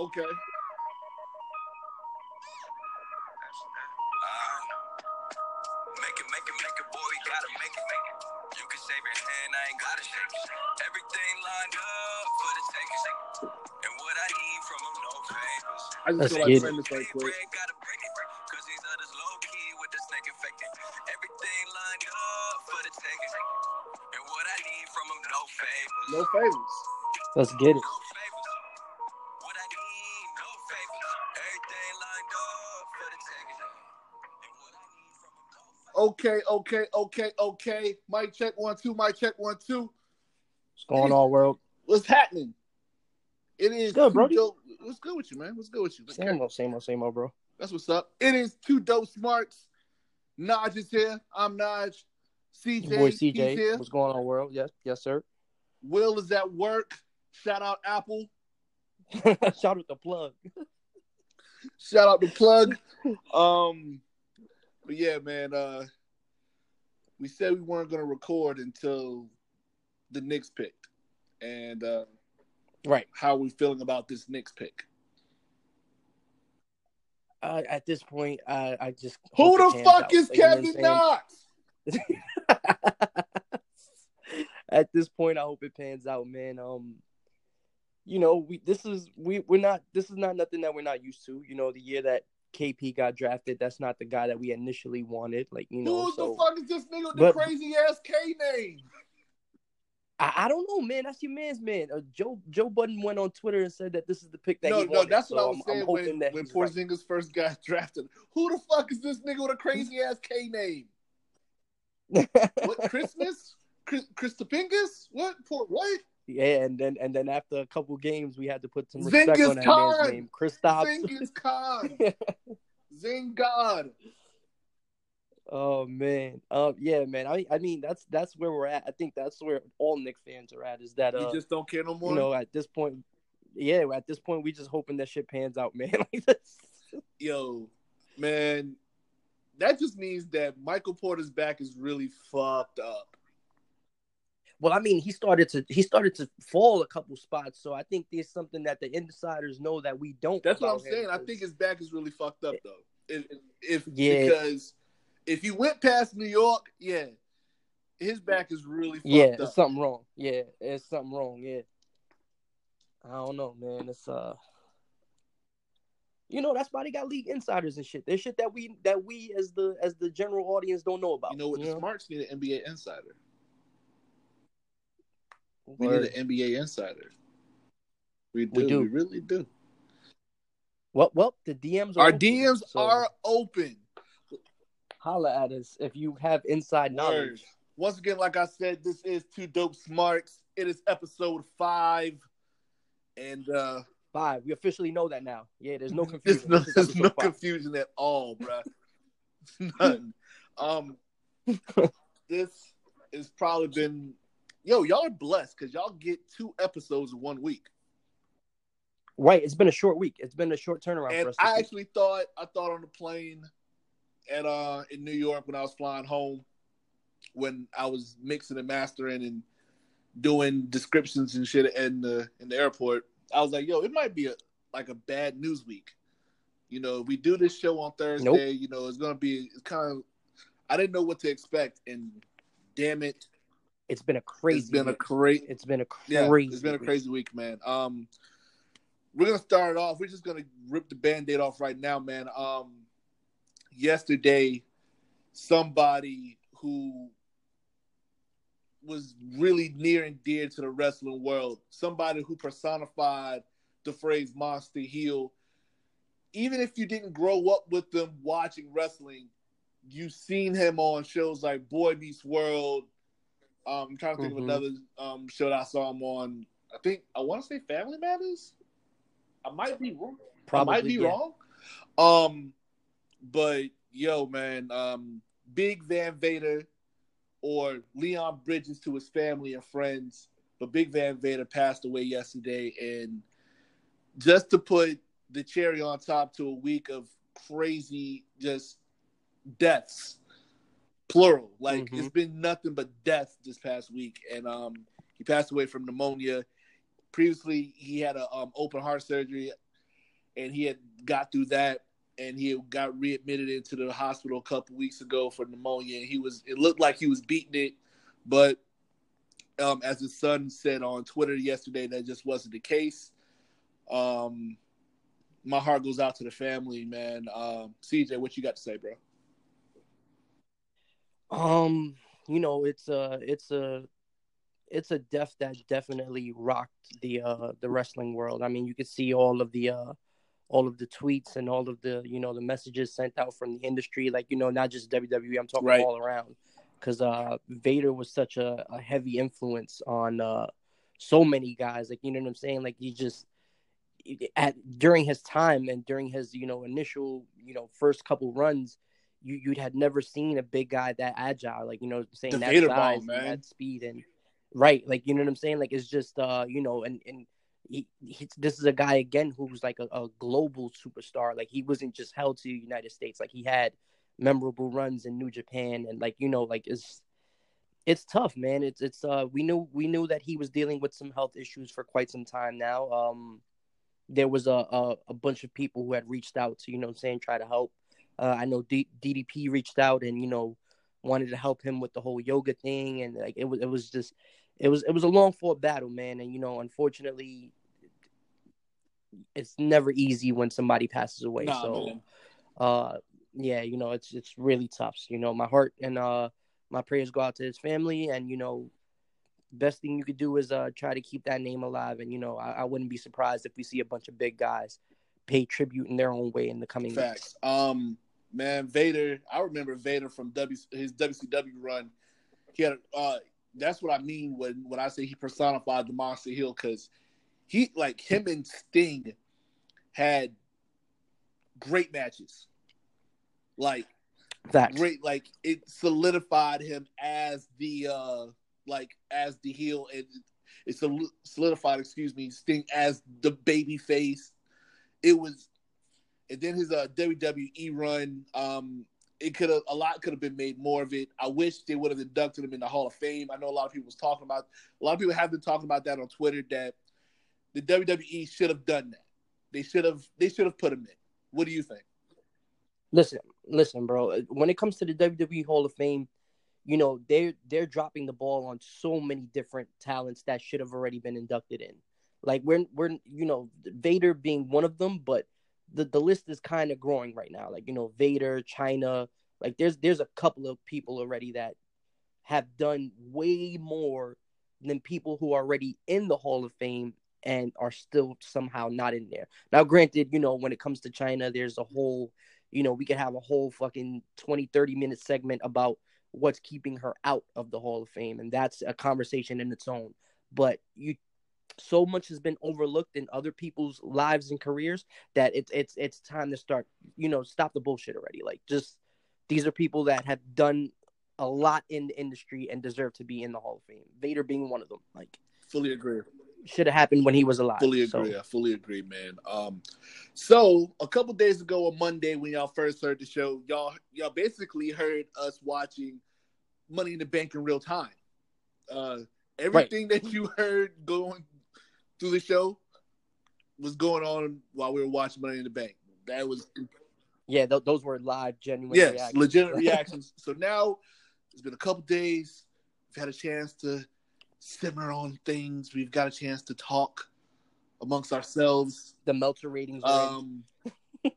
Okay. Uh, make it, make it, make it, boy, you gotta make it, make it. You can save your hand, I ain't gotta shake it. Everything lined up for the taking. And what I need from him, no favors. I just Let's feel like get it. playing quick. Gotta break it. Cause Okay, okay, okay, okay. Mic check one, two. Mic check one, two. What's going on, world? What's happening? It is Good, two dope. What's good with you, man? What's good with you? Same old, same old, same old, bro. That's what's up. It is two dope smarts. Naj is here. I'm Naj. CJ, Your boy CJ. here. What's going on, world? Yes, yes, sir. Will is at work. Shout out Apple. Shout out the plug. Shout out the plug. Um, but yeah, man. Uh, we said we weren't gonna record until the Knicks picked, and uh, Right. how are we feeling about this Knicks pick? Uh, at this point, I, I just Who the fuck out. is Like, you know what Kevin Knox? at this point, I hope it pans out, man. Um, you know, we this is we we're not this is not nothing that we're not used to. You know, the year that KP got drafted, that's not the guy that we initially wanted. Like you know, Who so the fuck is this nigga with But- the crazy ass K name? I, I don't know, man. That's your man's man. Uh, Joe Joe Budden went on Twitter and said that this is the pick that no, he no, wanted. that's what so I was I'm, saying I'm hoping when, that when he's right. Porzingis first got drafted. Who the fuck is this nigga with a crazy ass K name? What Christmas? Chris, Christopingus? What? Por, what? Yeah, and then and then after a couple games, we had to put some respect Zengiz on that Khan! man's name, Kristaps. Zingis Khan. Zing God. Oh man, um, yeah, man. I I mean that's that's where we're at. I think that's where all Knicks fans are at. Is that You uh, just don't care no more? you know, at this point, yeah, at this point, we just hoping that shit pans out, man. like this. Yo, man, that just means that Michael Porter's back is really fucked up. Well, I mean, he started to he started to fall a couple spots, so I think there's something that the insiders know that we don't. That's what I'm saying. I think his back is really fucked up though. If, if Yeah. because if you went past New York, yeah, his back is really fucked yeah, up. there's something wrong. Yeah, there's something wrong. Yeah, I don't know, man. It's uh, you know, that's why they got league insiders and shit. There's shit that we that we as the as the general audience don't know about. You know what? The Smarts need an NBA insider. We Word. need an NBA insider. We do. We We, really do. Well, well, the DMs are Our open, DMs so are open. holla at us if you have inside Word. knowledge. Once again, like I said, this is Two Dope Smarts. It is episode five. And uh Five. We officially know that now. Yeah, there's no there's confusion. no, there's no confusion at all, bruh. None. Um this has probably been yo, y'all are blessed because y'all get two episodes in one week. Right. It's been a short week. It's been a short turnaround for And us. I week. actually thought I thought on the plane at uh in New York when I was flying home when I was mixing and mastering and doing descriptions and shit in the in the airport. I was like, yo, it might be a like a bad news week. You know, we do this show on Thursday, Nope. you know, it's gonna be it's kind of I didn't know what to expect and damn it, It's been a crazy. it's been a week. crazy It's been a crazy. yeah, it's been a week. crazy week, man. Um, we're gonna start it off. We're just gonna rip the band-aid off right now, man. Um, yesterday, somebody who was really near and dear to the wrestling world, somebody who personified the phrase "monster heel." Even if you didn't grow up with them watching wrestling, you've seen him on shows like Boy Meets World. Um, I'm trying to think Mhm. of another um, show that I saw him on. I think I want to say Family Matters. I might be wrong. Probably, I might be yeah. wrong. Um, but yo, man, um, Big Van Vader or Leon Bridges to his family and friends, but Big Van Vader passed away yesterday, and just to put the cherry on top to a week of crazy just deaths, plural. Like Mhm. it's been nothing but death this past week, and um, he passed away from pneumonia. Previously, he had a um, open heart surgery. and he had got through that, and he got readmitted into the hospital a couple weeks ago for pneumonia. And he was, it looked like he was beating it, but um, as his son said on Twitter yesterday, that just wasn't the case. Um, my heart goes out to the family, man. Um, CJ, what you got to say, bro? Um, you know, it's a it's a it's a death that definitely rocked the uh the wrestling world. I mean, you could see all of the uh all of the tweets and all of the you know the messages sent out from the industry, like you know, not just WWE. I'm talking right. all around because uh Vader was such a, a heavy influence on uh so many guys. Like you know what I'm saying? Like he just at during his time and during his you know initial you know first couple runs you you had never seen a big guy that agile, like you know, saying that size, man. that speed, and right, like you know what I'm saying. Like it's just uh, you know, and and he, he this is a guy again who's like a, a global superstar. Like he wasn't just held to the United States. Like he had memorable runs in New Japan, and like you know, like it's it's tough, man. It's it's uh we knew we knew that he was dealing with some health issues for quite some time now. Um, there was a a, a bunch of people who had reached out to you know I'm saying try to help uh, I know D- DDP reached out and you know wanted to help him with the whole yoga thing, and like it was it was just it was it was a long fought battle, man. And you know, unfortunately, it's never easy when somebody passes away. Nah, so, man. uh, yeah, you know, it's it's really tough. You know, my heart and uh my prayers go out to his family, and you know, best thing you could do is uh try to keep that name alive. And you know, I, I wouldn't be surprised if we see a bunch of big guys pay tribute in their own way in the coming Facts. Weeks. Um, man, Vader. I remember Vader from W his WCW run. He had uh, that's what I mean when when I say he personified the Monster Heel because he like him and Sting had great matches. Like that great like it solidified him as the uh like as the heel and it solidified excuse me Sting as the baby face. It was and then his uh, WWE run. Um, it could have a lot could have been made more of it. I wish they would have inducted him in the Hall of Fame. I know a lot of people was talking about a lot of people have been talking about that on Twitter that the WWE should have done that. They should have they should have put him in. What do you think? Listen, listen, bro. When it comes to the WWE Hall of Fame, you know they're they're dropping the ball on so many different talents that should have already been inducted in. Like we're we're you know Vader being one of them, but the, the list is kind of growing right now. Like, you know, Vader, Chyna, like there's there's a couple of people already that have done way more than people who are already in the Hall of Fame and are still somehow not in there. Now, granted, you know, when it comes to Chyna, there's a whole, you know, we could have a whole fucking 20, 30 minute segment about what's keeping her out of the Hall of Fame. And that's a conversation in its own. But you so much has been overlooked in other people's lives and careers that it's it's it's time to start you know stop the bullshit already. Like just these are people that have done a lot in the industry and deserve to be in the hall of fame. Vader being one of them. Like fully agree. should have happened when he was alive fully agree. So. i fully agree man. Um so a couple days ago on monday when y'all first heard the show y'all y'all basically heard us watching money in the bank in real time. Uh everything right. that you heard going through the show was going on while we were watching Money in the Bank. That was yeah, th- those were live, genuine. Yes, reactions. legitimate reactions. So now it's been a couple days. We've had a chance to simmer on things. We've got a chance to talk amongst ourselves. The Meltzer ratings. Um.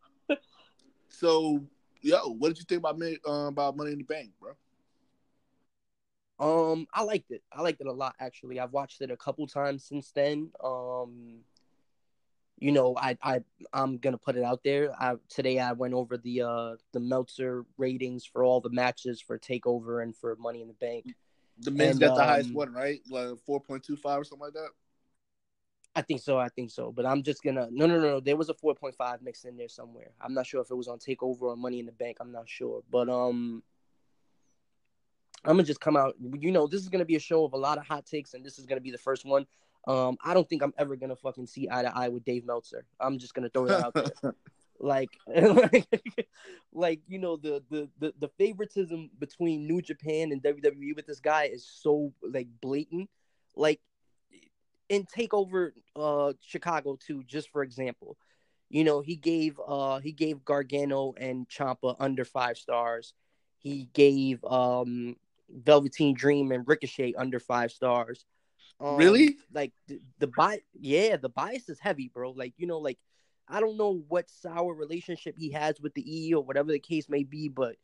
so, yo, what did you think about uh, about Money in the Bank, bro? Um, I liked it. I liked it a lot actually. I've watched it a couple times since then. Um, you know, I I I'm gonna put it out there. I today I went over the uh the Meltzer ratings for all the matches for Takeover and for Money in the Bank. The men's and, got the um, highest one, right? Like four point two five or something like that. I think so. I think so. But I'm just gonna no no no. no. There was a four point five mixed in there somewhere. I'm not sure if it was on Takeover or Money in the Bank. I'm not sure. But um, I'm gonna just come out. You know, this is gonna be a show of a lot of hot takes, and this is gonna be the first one. Um, I don't think I'm ever gonna fucking see eye to eye with Dave Meltzer. I'm just gonna throw it out there. like, like, you know, the, the the the favoritism between New Japan and WWE with this guy is so like blatant. Like, in Takeover, uh, Chicago too. Just for example, You know, he gave uh he gave Gargano and Ciampa under five stars. He gave um Velveteen Dream and Ricochet under five stars. Um, Really? Like the, the bias, yeah, the bias is heavy, bro. Like you know, like I don't know what sour relationship he has with the E or whatever the case may be, but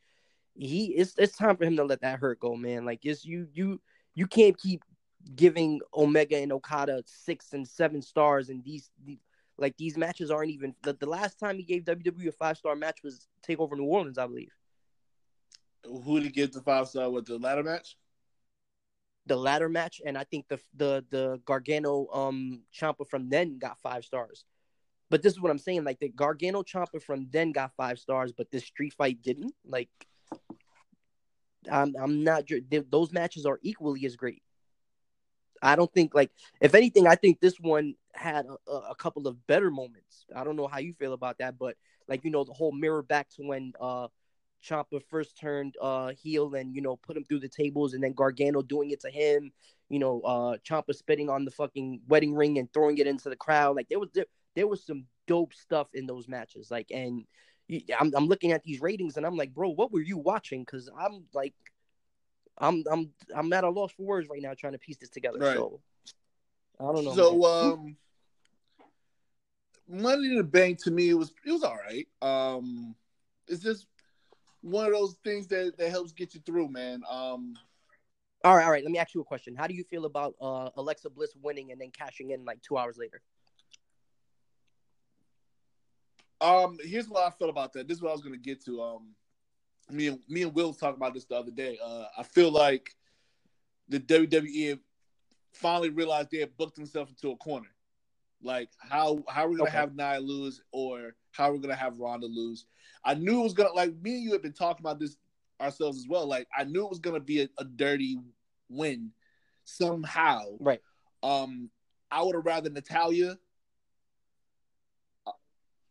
he it's it's time for him to let that hurt go, man. Like it's you you you can't keep giving Omega and Okada six and seven stars and these, these like these matches aren't even the, the last time he gave WWE a five star match was Takeover New Orleans, I believe. Who did give the five star with the ladder match? The latter match, and I think the the the Gargano um Ciampa from then got five stars. But this is what I'm saying, like the Gargano Ciampa from then got five stars, but this street fight didn't. Like, I'm I'm not those matches are equally as great. I don't think like if anything, I think this one had a, a couple of better moments. I don't know how you feel about that, but like you know the whole mirror back to when uh Ciampa first turned uh heel and you know put him through the tables and then Gargano doing it to him, you know, uh Ciampa spitting on the fucking wedding ring and throwing it into the crowd. Like there was there, there was some dope stuff in those matches. Like and I'm I'm looking at these ratings and I'm like, bro, what were you watching? Because I'm like, I'm I'm I'm at a loss for words right now trying to piece this together. Right. So I don't know. man. So um Money in the Bank to me it was it was all right. Um it's just one of those things that, that helps get you through, man. Um all right, all right. Let me ask you a question. How do you feel about uh Alexa Bliss winning and then cashing in like two hours later? um here's what I felt about that. This is what I was gonna get to. Um me and me and Will was talking about this the other day. Uh I feel like the WWE finally realized they had booked themselves into a corner. Like how how are we gonna Okay. have Nia lose or how are we gonna have Ronda lose? I knew it was gonna like me and you had been talking about this ourselves as well. Like I knew it was gonna be a, a dirty win somehow. Right. Um I would have rather Natalya.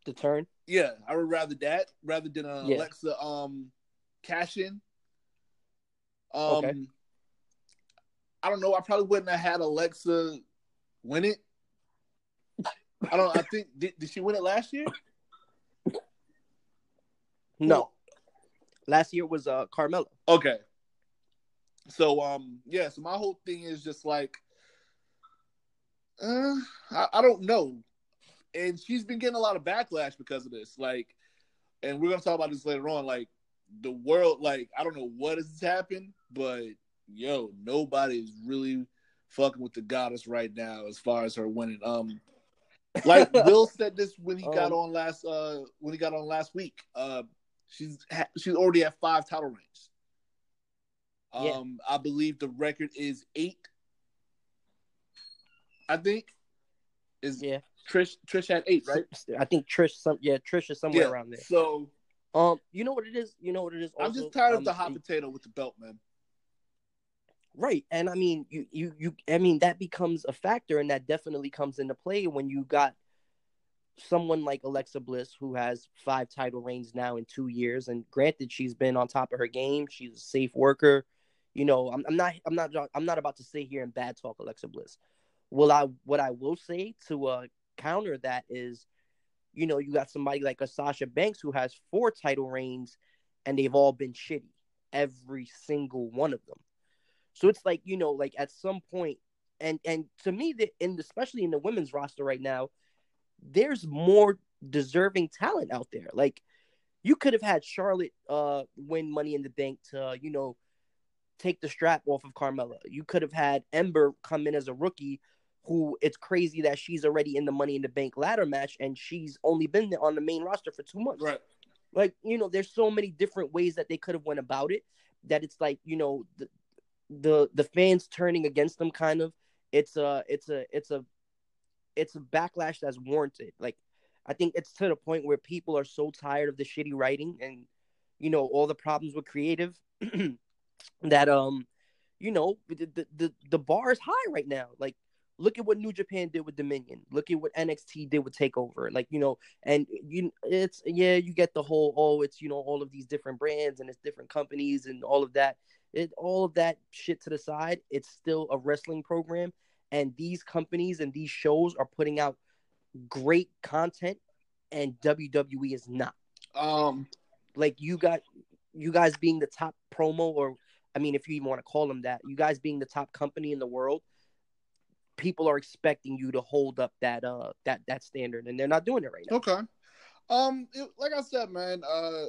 The turn. Yeah, I would rather that rather than uh, Yeah. Alexa um cash in. Um Okay. I don't know. I probably wouldn't have had Alexa win it. I don't. I think did, did she win it last year? No. Last year was uh Carmella. Okay. So um yeah, so my whole thing is just like uh I, I don't know. And she's been getting a lot of backlash because of this. Like and we're gonna talk about this later on, like the world like I don't know what has happened, but yo, nobody's really fucking with the goddess right now as far as her winning. Um like Will said this when he got Um, on last uh when he got on last week. Uh she's ha- she's already at five title reigns. Yeah. Um, I believe the record is eight. I think is Yeah. Trish. Trish had eight, right? I think Trish some yeah, Trish is somewhere yeah. around there. So Um, you know what it is? You know what it is? I'm just tired Um, of the hot potato with the belt, man. Right. And I mean, you, you, you, I mean, that becomes a factor and that definitely comes into play when you got someone like Alexa Bliss who has five title reigns now in two years. And granted, she's been on top of her game. She's a safe worker. You know, I'm, I'm not, I'm not, I'm not about to sit here and bad talk Alexa Bliss. Well, I, what I will say to uh, counter that is, you know, you got somebody like a Sasha Banks who has four title reigns and they've all been shitty, every single one of them. So it's like you know, like at some point, and and to me, that and especially in the women's roster right now, there's more deserving talent out there. Like you could have had Charlotte uh win Money in the Bank to you know take the strap off of Carmella. You could have had Ember come in as a rookie. Who it's crazy that she's already in the Money in the Bank ladder match and she's only been on the main roster for two months Right. like you know there's so many different ways that they could have went about it that it's like you know the the the fans turning against them kind of it's a it's a it's a it's a backlash that's warranted like i think it's to the point where people are so tired of the shitty writing and you know all the problems with creative that um you know the, the the bar is high right now like look at what New Japan did with Dominion. Look at what NXT did with Takeover. Like you know, and you, it's yeah, you get the whole oh, it's you know all of these different brands and it's different companies and all of that. It all of that shit to the side. It's still a wrestling program, and these companies and these shows are putting out great content and WWE is not. Um, Like you got you guys being the top promo, or I mean, if you even want to call them that, you guys being the top company in the world, people are expecting you to hold up that uh that that standard, and they're not doing it right now. okay. Um, it- like I said, man, uh,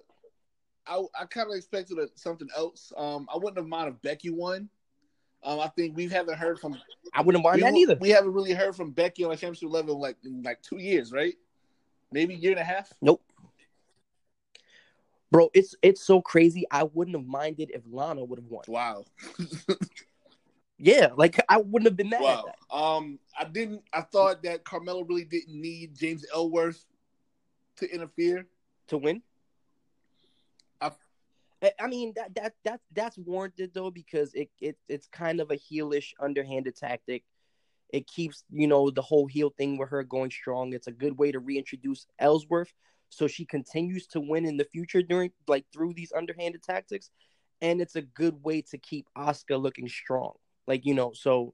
I I kind of expected something else. Um, I wouldn't have minded if Becky won. Um, I think we haven't heard from I wouldn't mind we, that either. We haven't really heard from Becky on a championship level like in like two years, right? Maybe a year and a half. Nope. Bro, it's it's so crazy. I wouldn't have minded if Lana would have won. Wow. Yeah, like I wouldn't have been mad at Wow. that. Um, I didn't. I thought that Carmella really didn't need James Ellsworth to interfere. to win. I- mean that that that that's warranted though because it, it it's kind of a heelish, underhanded tactic. It keeps you know the whole heel thing with her going strong. It's a good way to reintroduce Ellsworth so she continues to win in the future during like through these underhanded tactics, and it's a good way to keep Asuka looking strong. Like you know, so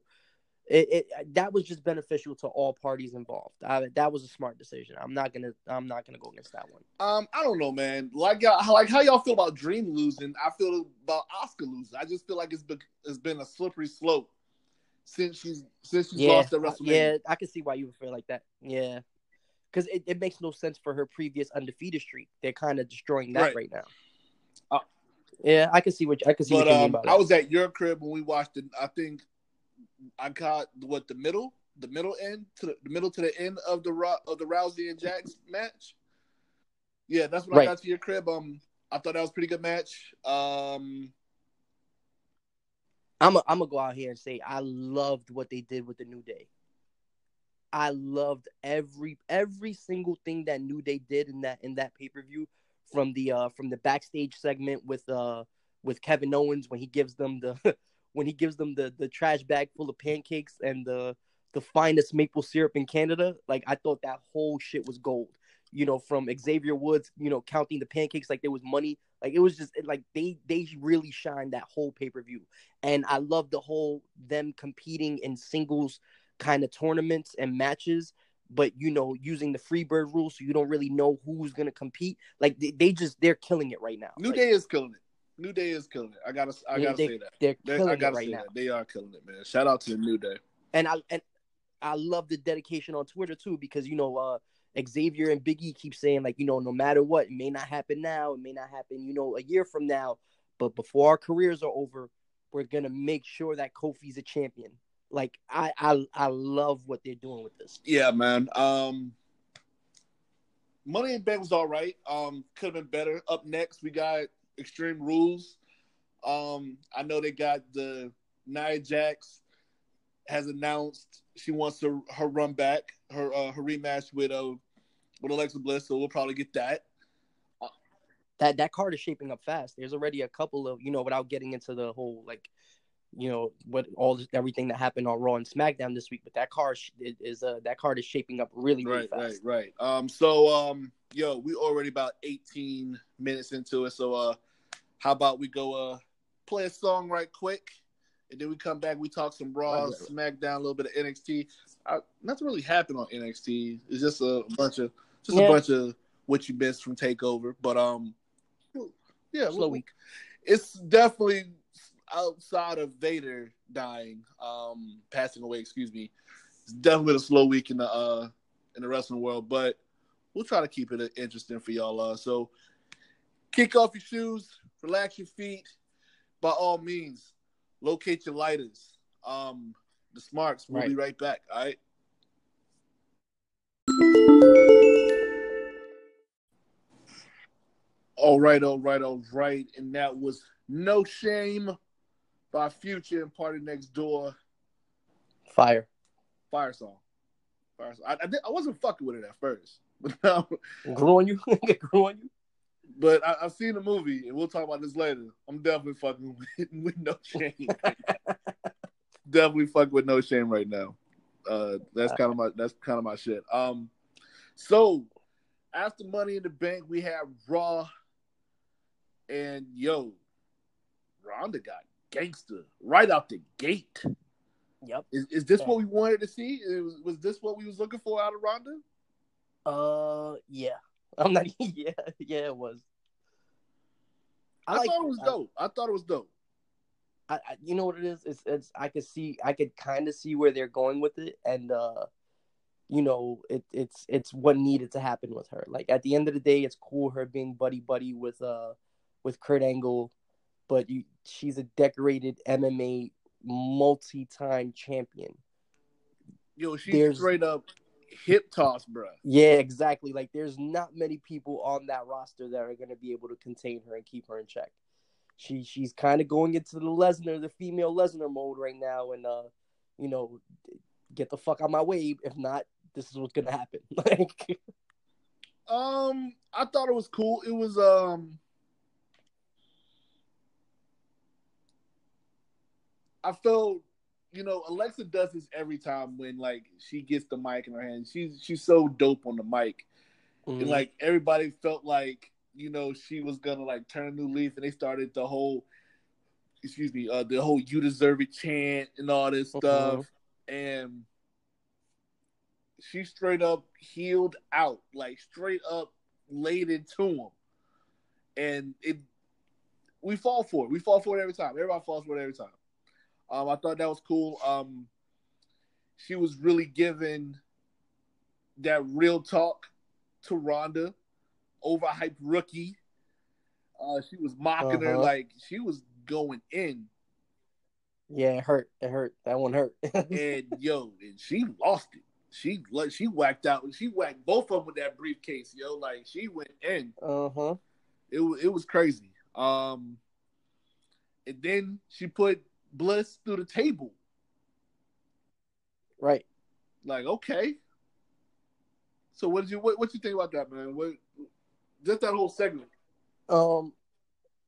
it, it that was just beneficial to all parties involved. I, that was a smart decision. I'm not gonna I'm not gonna go against that one. Um, I don't know, man. Like, y'all, like how y'all feel about Dream losing? I feel about Asuka losing. I just feel like it's been it's been a slippery slope since she's since she's yeah, lost at uh, WrestleMania. yeah, I can see why you would feel like that. Yeah, because it, it makes no sense for her previous undefeated streak. They're kind of destroying that Right. right, now. Uh, yeah, I can see what I can see But what you mean um, about I was at your crib when we watched it. I think I got what the middle, the middle end to the, the middle to the end of the of the Rousey and Jax match. Yeah, that's when Right. I got to your crib. Um, I thought that was a pretty good match. Um, I'm a, I'm gonna go out here and say I loved what they did with the New Day. I loved every every single thing that New Day did in that in that pay per view, from the uh from the backstage segment with uh with Kevin Owens when he gives them the when he gives them the the trash bag full of pancakes and the the finest maple syrup in Canada. Like I thought that whole shit was gold. You know, from Xavier Woods, you know, counting the pancakes like there was money. Like it was just like they they really shined that whole pay per view and I love the whole them competing in singles kind of tournaments and matches, but you know using the freebird rule, so you don't really know who's gonna compete. Like they, they just they're killing it right now. New Like, Day is killing it. New Day is killing it. I gotta, I gotta they- say that. They're They- killing I it gotta right say now, that they are killing it, man. Shout out to the New Day. and I and I love the dedication on Twitter too because you know uh Xavier and Biggie keep saying like you know no matter what it may not happen now, it may not happen you know a year from now, but before our careers are over, we're gonna make sure that Kofi's a champion. Like I I I love what they're doing with this. Yeah, man. Um, Money in Bank was all right. Um, could have been better. Up next, we got Extreme Rules. Um, I know they got the Nia Jax has announced she wants to, her run back, her uh, her rematch with uh with Alexa Bliss. So we'll probably get that. that that card is shaping up fast. There's already a couple of you know without getting into the whole like you know what all this, everything that happened on Raw and SmackDown this week, but that card is- is uh that card is shaping up really really right, fast. right, right. Um, so um, yo, we already about 18 minutes into it. So uh, how about we go uh play a song right quick, and then we come back. We talk some Raw, Right, right, SmackDown, a little bit of NXT. Uh, nothing really happened on NXT. It's just a bunch of just Yeah. a bunch of what you missed from Takeover. But um, yeah, Slow we- week. it's definitely outside of Vader dying, um, passing away. Excuse me. It's definitely a slow week in the uh in the wrestling world, but we'll try to keep it interesting for y'all. Uh, so kick off your shoes, relax your feet. By all means, locate your lighters. Um, the smarts. We'll be right back. All right. All right, all right, all right. And that was No Shame by Future and PartyNextDoor. Fire. Fire song. Fire song. I, I, I wasn't fucking with it at first. But, now, Grew on you. Grew on you. But I, I've seen the movie, and we'll talk about this later. I'm definitely fucking with, with No Shame. definitely fucking with No Shame right now. Uh, that's kind of my that's kind of my shit. Um, so after Money in the Bank, we have Raw, and yo, Ronda got gangster right out the gate. Yep. Is, is this Yeah. what we wanted to see? Was, was this what we was looking for out of Ronda? Uh, yeah. I'm not. Yeah, yeah, it was. I, like thought it was I- dope. I, thought it was dope. I, I you know what it is? It's it's I could see I could kind of see where they're going with it, and uh, you know, it it's it's what needed to happen with her. Like at the end of the day, it's cool her being buddy buddy with uh with Kurt Angle, but you she's a decorated MMA multi time champion. Yo, she's There's- straight up hip toss, bruh. Yeah, exactly. Like there's not many people on that roster that are going to be able to contain her and keep her in check. She she's kind of going into the Lesnar, the female Lesnar mode right now, and uh, you know, get the fuck out my way. If not, this is what's gonna happen. Like, Um, I thought it was cool. It was um, I felt, you know, Alexa does this every time when like she gets the mic in her hand. She's she's so dope on the mic, mm, and like everybody felt like you know she was gonna like turn a new leaf, and they started the whole, excuse me, uh, the whole "you deserve it" chant and all this Mhm. stuff, and she straight up heeled out, like straight up laid into him, and it. We fall for it. We fall for it every time. Everybody falls for it every time. Um, I thought that was cool. Um, she was really giving that real talk to Ronda, overhyped rookie. Uh, she was mocking her Uh-huh. like she was going in, yeah, it hurt. It hurt. That one hurt. and yo, and she lost it. She she whacked out. She whacked both of them with that briefcase, yo. Like she went in. uh huh. It was it was crazy. Um, and then she put Bliss through the table. Right. Like okay. So what did you what what you think about that, man? What just that whole segment? Um,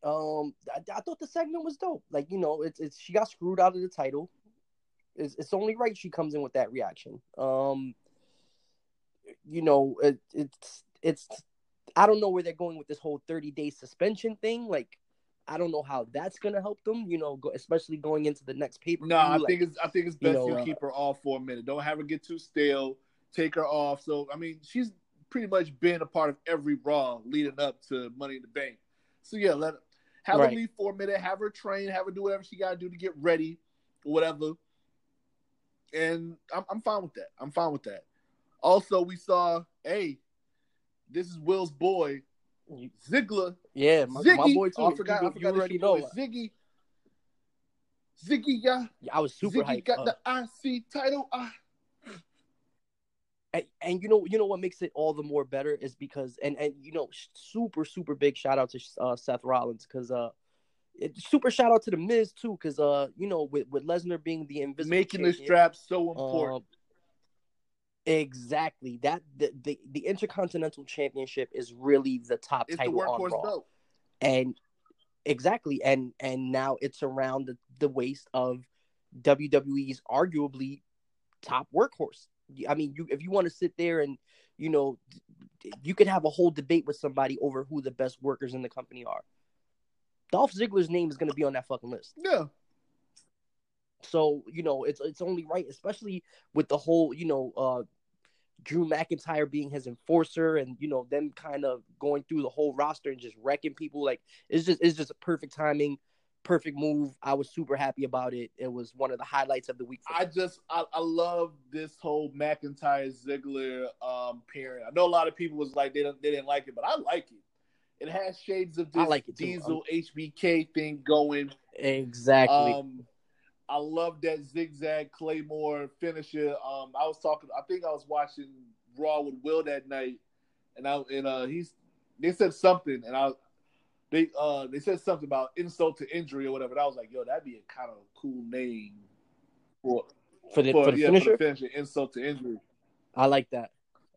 um, I, I thought the segment was dope. Like you know, it's it's she got screwed out of the title. It's it's only right she comes in with that reaction. Um, you know, it, it's it's I don't know where they're going with this whole thirty day suspension thing. Like, I don't know how that's gonna help them. You know, go, especially going into the next paper. No, I think it's I think it's you best know, you uh, keep her off for a minute. Don't have her get too stale. Take her off. So I mean, she's pretty much been a part of every Raw leading up to Money in the Bank. So yeah, let her, have her leave for a minute. Have her train. Have her do whatever she got to do to get ready, or whatever. And I'm I'm fine with that. I'm fine with that. Also, we saw hey, this is Will's boy Ziggler yeah, my, Ziggy. my boy too. Oh, I forgot. You, I you forgot already it's know. Ziggy. Ziggy, yeah. I was super Ziggy hyped. got uh, the IC title. And, and you know you know what makes it all the more better is because and and you know super super big shout out to uh, Seth Rollins because uh it, super shout out to the Miz too because uh you know with with Lesnar being the invisible making the strap so important. um, exactly that the, the the Intercontinental Championship is really the top it's the title on Raw belt. and exactly and and now it's around the, the waist of WWE's arguably top workhorse. I mean, you if you want to sit there and you know, you could have a whole debate with somebody over who the best workers in the company are. Dolph Ziggler's name is going to be on that fucking list. Yeah. So you know, it's it's only right, especially with the whole you know, uh, Drew McIntyre being his enforcer, and you know them kind of going through the whole roster and just wrecking people. Like it's just it's just a perfect timing, perfect move. I was super happy about it. It was one of the highlights of the week. I just I, I love this whole McIntyre Ziggler um pairing. I know a lot of people was like they don't they didn't like it, but I like it. It has shades of I this like it too. Diesel HBK thing going. exactly. Um, I love that zigzag Claymore finisher. Um, I was talking. I think I was watching Raw with Will that night, and I and uh he's they said something, and I they uh they said something about insult to injury or whatever. And I was like, yo, that'd be a kind of cool name for for the for, for the yeah, finisher, for the finisher. Insult to injury. I like that.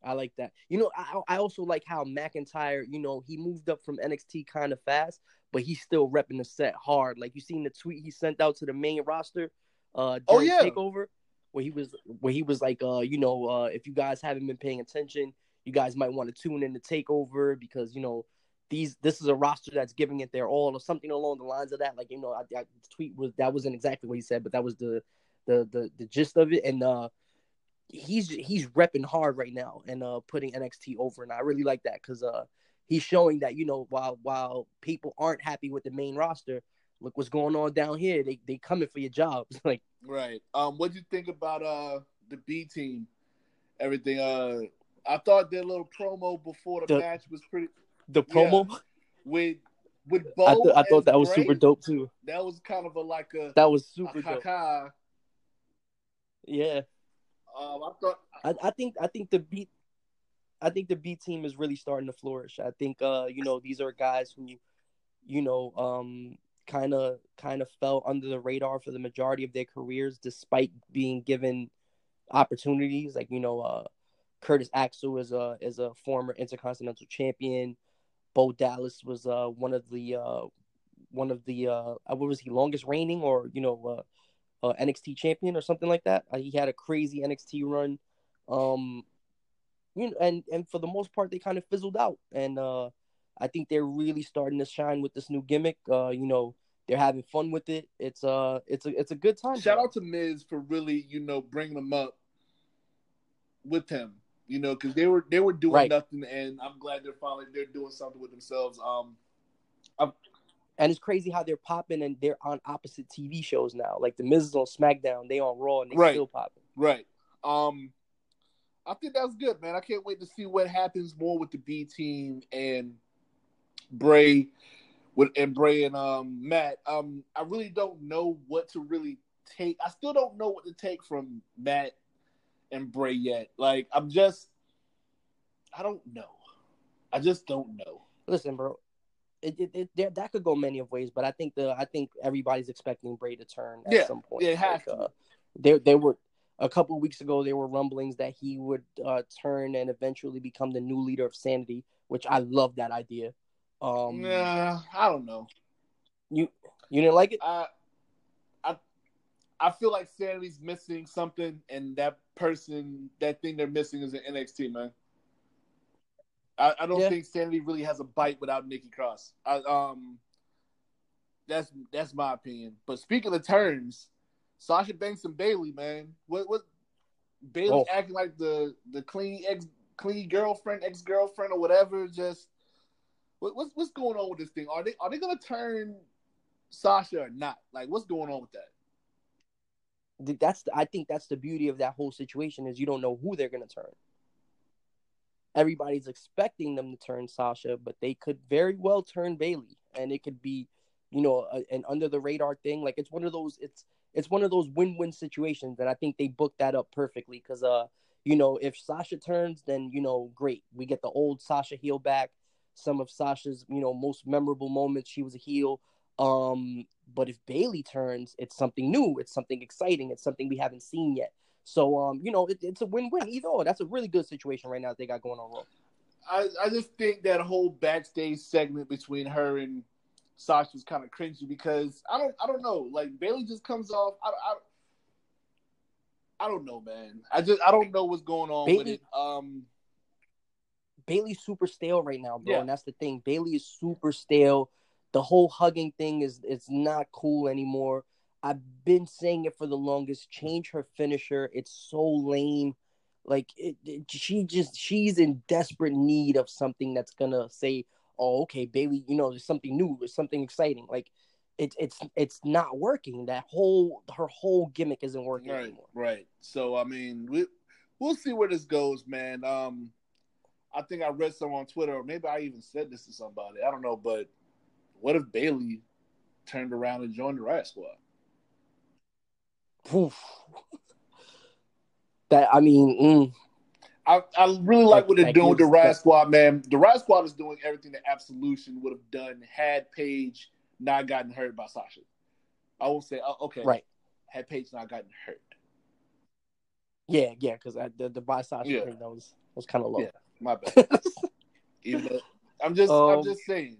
I like that. You know, I I also like how McIntyre, you know, he moved up from NXT kind of fast, but he's still repping the set hard. Like you seen the tweet he sent out to the main roster, uh, Oh, during yeah. Takeover, where he was where he was like, uh, you know, uh, if you guys haven't been paying attention, you guys might want to tune in to Takeover because you know these this is a roster that's giving it their all or something along the lines of that. Like you know, I, I tweet was that wasn't exactly what he said, but that was the the the the gist of it. And uh, he's he's repping hard right now and uh putting NXT over, and I really like that because uh he's showing that you know while while people aren't happy with the main roster, look what's going on down here. They they coming for your jobs. like right. Um, what do you think about uh the B team? Everything. Uh, I thought their little promo before the, The- match was pretty the promo, with with Bo. I, th- I thought that was super dope too. That was kind of a like a, That was super dope. caca. Yeah. Um, I thought I, I think I think the B I think the B team is really starting to flourish. I think uh, you know, these are guys who you know, um kind of kind of fell under the radar for the majority of their careers despite being given opportunities like you know uh Curtis Axel is a is a former intercontinental champion. Bo Dallas was uh one of the uh one of the uh what was he longest reigning or you know uh, uh NXT champion or something like that. Uh, he had a crazy NXT run. Um you know and and for the most part they kind of fizzled out and uh I think they're really starting to shine with this new gimmick. Uh you know, they're having fun with it. It's uh it's a it's a good time. shout out to Miz for really, you know, bringing them up with him. You know, because they were they were doing Right. nothing, and I'm glad they're finally they're doing something with themselves. Um, And it's crazy how they're popping and they're on opposite TV shows now. Like the Miz is on SmackDown, they on Raw, and they Right. still popping. right. Um, I think that's good, man. I can't wait to see what happens more with the B team and Bray, with and Bray and um Matt. Um, I really don't know what to really take. I still don't know what to take from Matt and Bray yet. Like, I'm just, I don't know. I just don't know. Listen, bro, it, it, it there, that could go many of ways, but I think the I think everybody's expecting Bray to turn at Yeah, some point. yeah, it has Like, to. uh, there there were a couple of weeks ago there were rumblings that he would uh, turn and eventually become the new leader of Sanity, which I love that idea. Um, nah, I don't know. you you didn't like it? I, I, I feel like Sanity's missing something, and that person, that thing they're missing is an NXT man. I, I don't Yeah. think Sanity really has a bite without Nikki Cross. I, um, that's that's my opinion. But speaking of turns, Sasha Banks and Bayley, man, what what Bayley Oh. acting like the the clean ex clean girlfriend, ex girlfriend, or whatever. Just what, what's what's going on with this thing? Are they are they gonna turn Sasha or not? Like, what's going on with that? That's the, I think that's the beauty of that whole situation is you don't know who they're gonna turn. Everybody's expecting them to turn Sasha, but they could very well turn Bayley, and it could be, you know, a, an under the radar thing. Like it's one of those it's it's one of those win win situations, and I think they booked that up perfectly because uh you know if Sasha turns, then you know great we get the old Sasha heel back. Some of Sasha's you know most memorable moments she was a heel. Um, but if Bayley turns, it's something new, it's something exciting, it's something we haven't seen yet. So um, you know, it, it's a win-win either or. That's a really good situation right now they got going on Raw. I, I just think that whole backstage segment between her and Sasha was kind of cringy because I don't I don't know like Bayley just comes off I, I, I don't know man I just I don't know what's going on with Bayley- it um Bayley's super stale right now, bro, Yeah. and that's the thing. Bayley is super stale. The whole hugging thing is it's not cool anymore. I've been saying it for the longest. Change her finisher. It's so lame. Like it, it- she just she's in desperate need of something that's gonna say, "Oh, okay, Bayley, you know, there's something new, there's something exciting." Like it's it's it's not working. That whole her whole gimmick isn't working right anymore. right so I mean we we'll see where this goes man um I think I read some on Twitter or maybe I even said this to somebody I don't know but what if Bayley turned around and joined the Riott Squad Oof. That I mean, mm, I, I really like what they're That doing with the Riott Squad, man. The Riott Squad is doing everything that Absolution would have done had Paige not gotten hurt by Sasha. I won't say, oh, okay, right. had Paige not gotten hurt. Yeah, yeah, because the the by Sasha Yeah. thing that was was kind of low. Yeah. My bad. Even though, I'm just, I'm Um, just saying.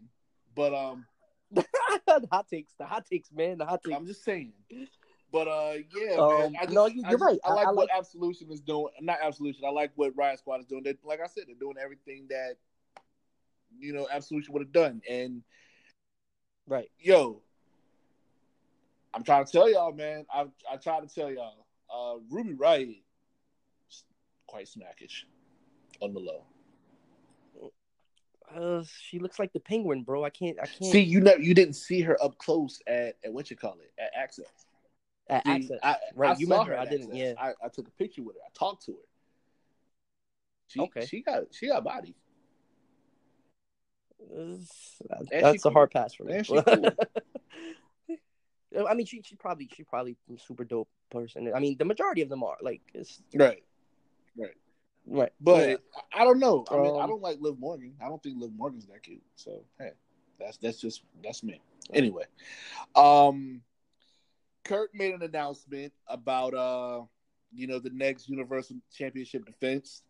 But um, the hot takes, the hot takes, man, the hot takes. I'm just saying. But uh, yeah, Um, man. I just, no, you- I you're just- right. I I- like I what like- Absolution is doing. Not Absolution. I like what Riott Squad is doing. They, like I said, they're doing everything that you know Absolution would have done. And right. yo, I'm trying to tell y'all, man. I I try to tell y'all, uh, Ruby Riott quite smackish on the low. Uh, she looks like the penguin, bro. I can't. I can't. See, you know, you didn't see her up close at, at what you call it at Axxess. At See, Axxess. I, Right, I you saw met her, at I didn't, Axxess. yeah. I, I took a picture with her. I talked to her. She, Okay. she got she got body. And That's a cool. hard pass for me. Cool. I mean, she she probably she probably a super dope person. I mean, the majority of them are like it's Right. right, But yeah. I I don't know. I mean, I Um, don't like Liv Morgan. I don't think Liv Morgan's that cute. So hey, that's that's just that's me. Anyway, um, Kurt made an announcement about uh, you know, the next Universal Championship defense,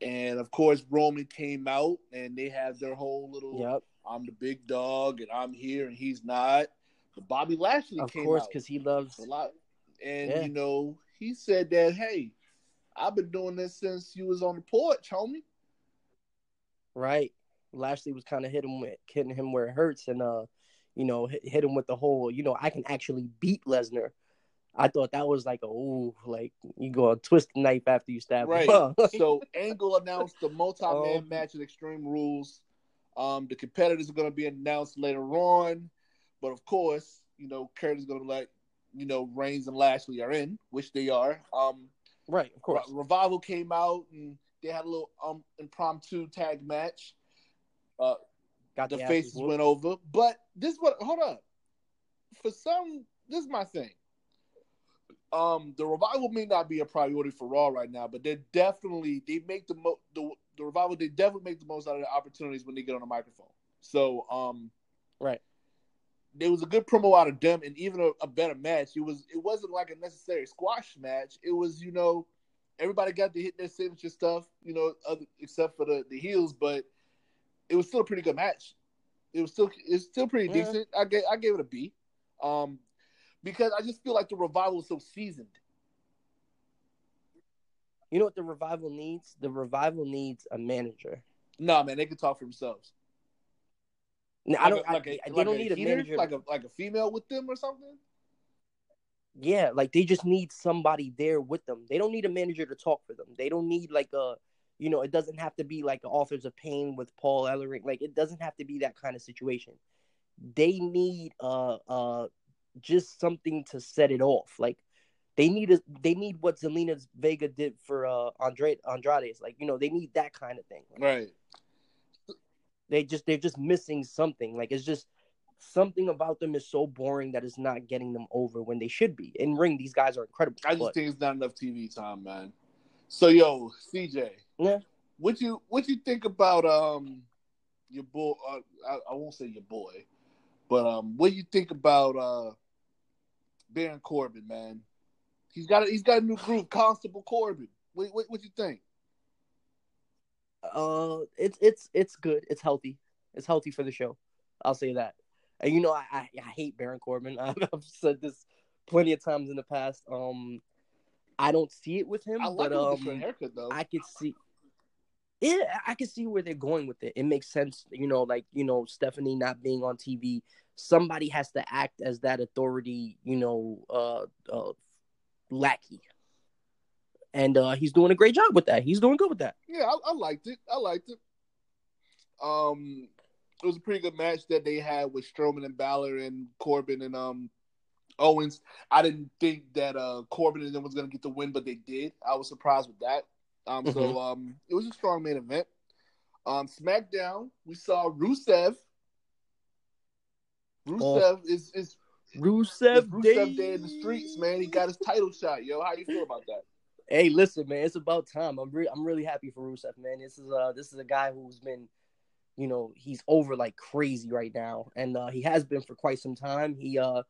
and of course Roman came out and they have their whole little yep, I'm the big dog and I'm here and he's not. But Bobby Lashley of came course, because he loves a lot, and Yeah. you know he said that hey, I've been doing this since you was on the porch, homie. right. Lashley was kind of hitting with hitting him where it hurts, and uh, you know, hit, hit him with the whole, you know, I can actually beat Lesnar. I thought that was like a ooh, like you go twist the knife after you stab Right. him. so Angle announced the multi-man Um, match at Extreme Rules. Um, the competitors are going to be announced later on, but of course, you know, Kurt is going to let you know Reigns and Lashley are in, which they are. Um, right, of course. Revival came out and they had a little um impromptu tag match. Uh, Got the the faces went over, but this what hold up. For some, this is my thing. Um, the revival may not be a priority for Raw right now, but they're definitely they make the mo the, the revival they definitely make the most out of the opportunities when they get on the microphone. So um, Right. there was a good promo out of them, and even a, a better match. It was it wasn't like a necessary squash match. It was you know everybody got to hit their signature stuff, you know, other, except for the the heels, but it was still a pretty good match. It was still it's still pretty Yeah. decent. I gave I gave it a B, um, because I just feel like the revival is so seasoned. You know what the revival needs? The revival needs a manager. Nah, man, they can talk for themselves. No, I don't. a- like I, a- they like don't need a manager. like a like a female with them or something. yeah, like they just need somebody there with them. They don't need a manager to talk for them. They don't need like a, you know, it doesn't have to be like the Authors of Pain with Paul Ellering. Like it doesn't have to be that kind of situation. They need uh uh just something to set it off. Like they need a they need what Zelina Vega did for uh Andre Andrade. Like you know they need that kind of thing. Like, Right. they just they're just missing something. Like it's just something about them is so boring that it's not getting them over when they should be. In ring, these guys are incredible. I just but- think it's not enough TV time, man. So yo, CJ, Yeah. what you what you think about um your boy? Uh, I, I won't say your boy, but um, what you think about uh Baron Corbin, man? He's got a, he's got a new group, Constable Corbin. What what, what you think? Uh, it's it's it's good. It's healthy. It's healthy for the show. I'll say that. And you know, I I, I hate Baron Corbin. I've, I've said this plenty of times in the past. Um, I don't see it with him, I like but him with the um, haircut though. I could see. Yeah, I can see where they're going with it. It makes sense, you know, like you know, Stephanie not being on TV. Somebody has to act as that authority, you know, uh, uh lackey. And uh he's doing a great job with that. He's doing good with that. Yeah, I, I liked it. I liked it. Um, it was a pretty good match that they had with Strowman and Balor and Corbin and um Owens. I didn't think that uh Corbin and them was gonna get the win, but they did. I was surprised with that. Um, so um, it was a strong main event. Um, SmackDown, we saw Rusev. Rusev is is Rusev, is Rusev Day in the streets, man. He got his title shot, yo. How you feel about that? Hey, listen, man, it's about time. I'm re- I'm really happy for Rusev, man. This is uh this is a guy who's been, you know, he's over like crazy right now, and uh he has been for quite some time. He uh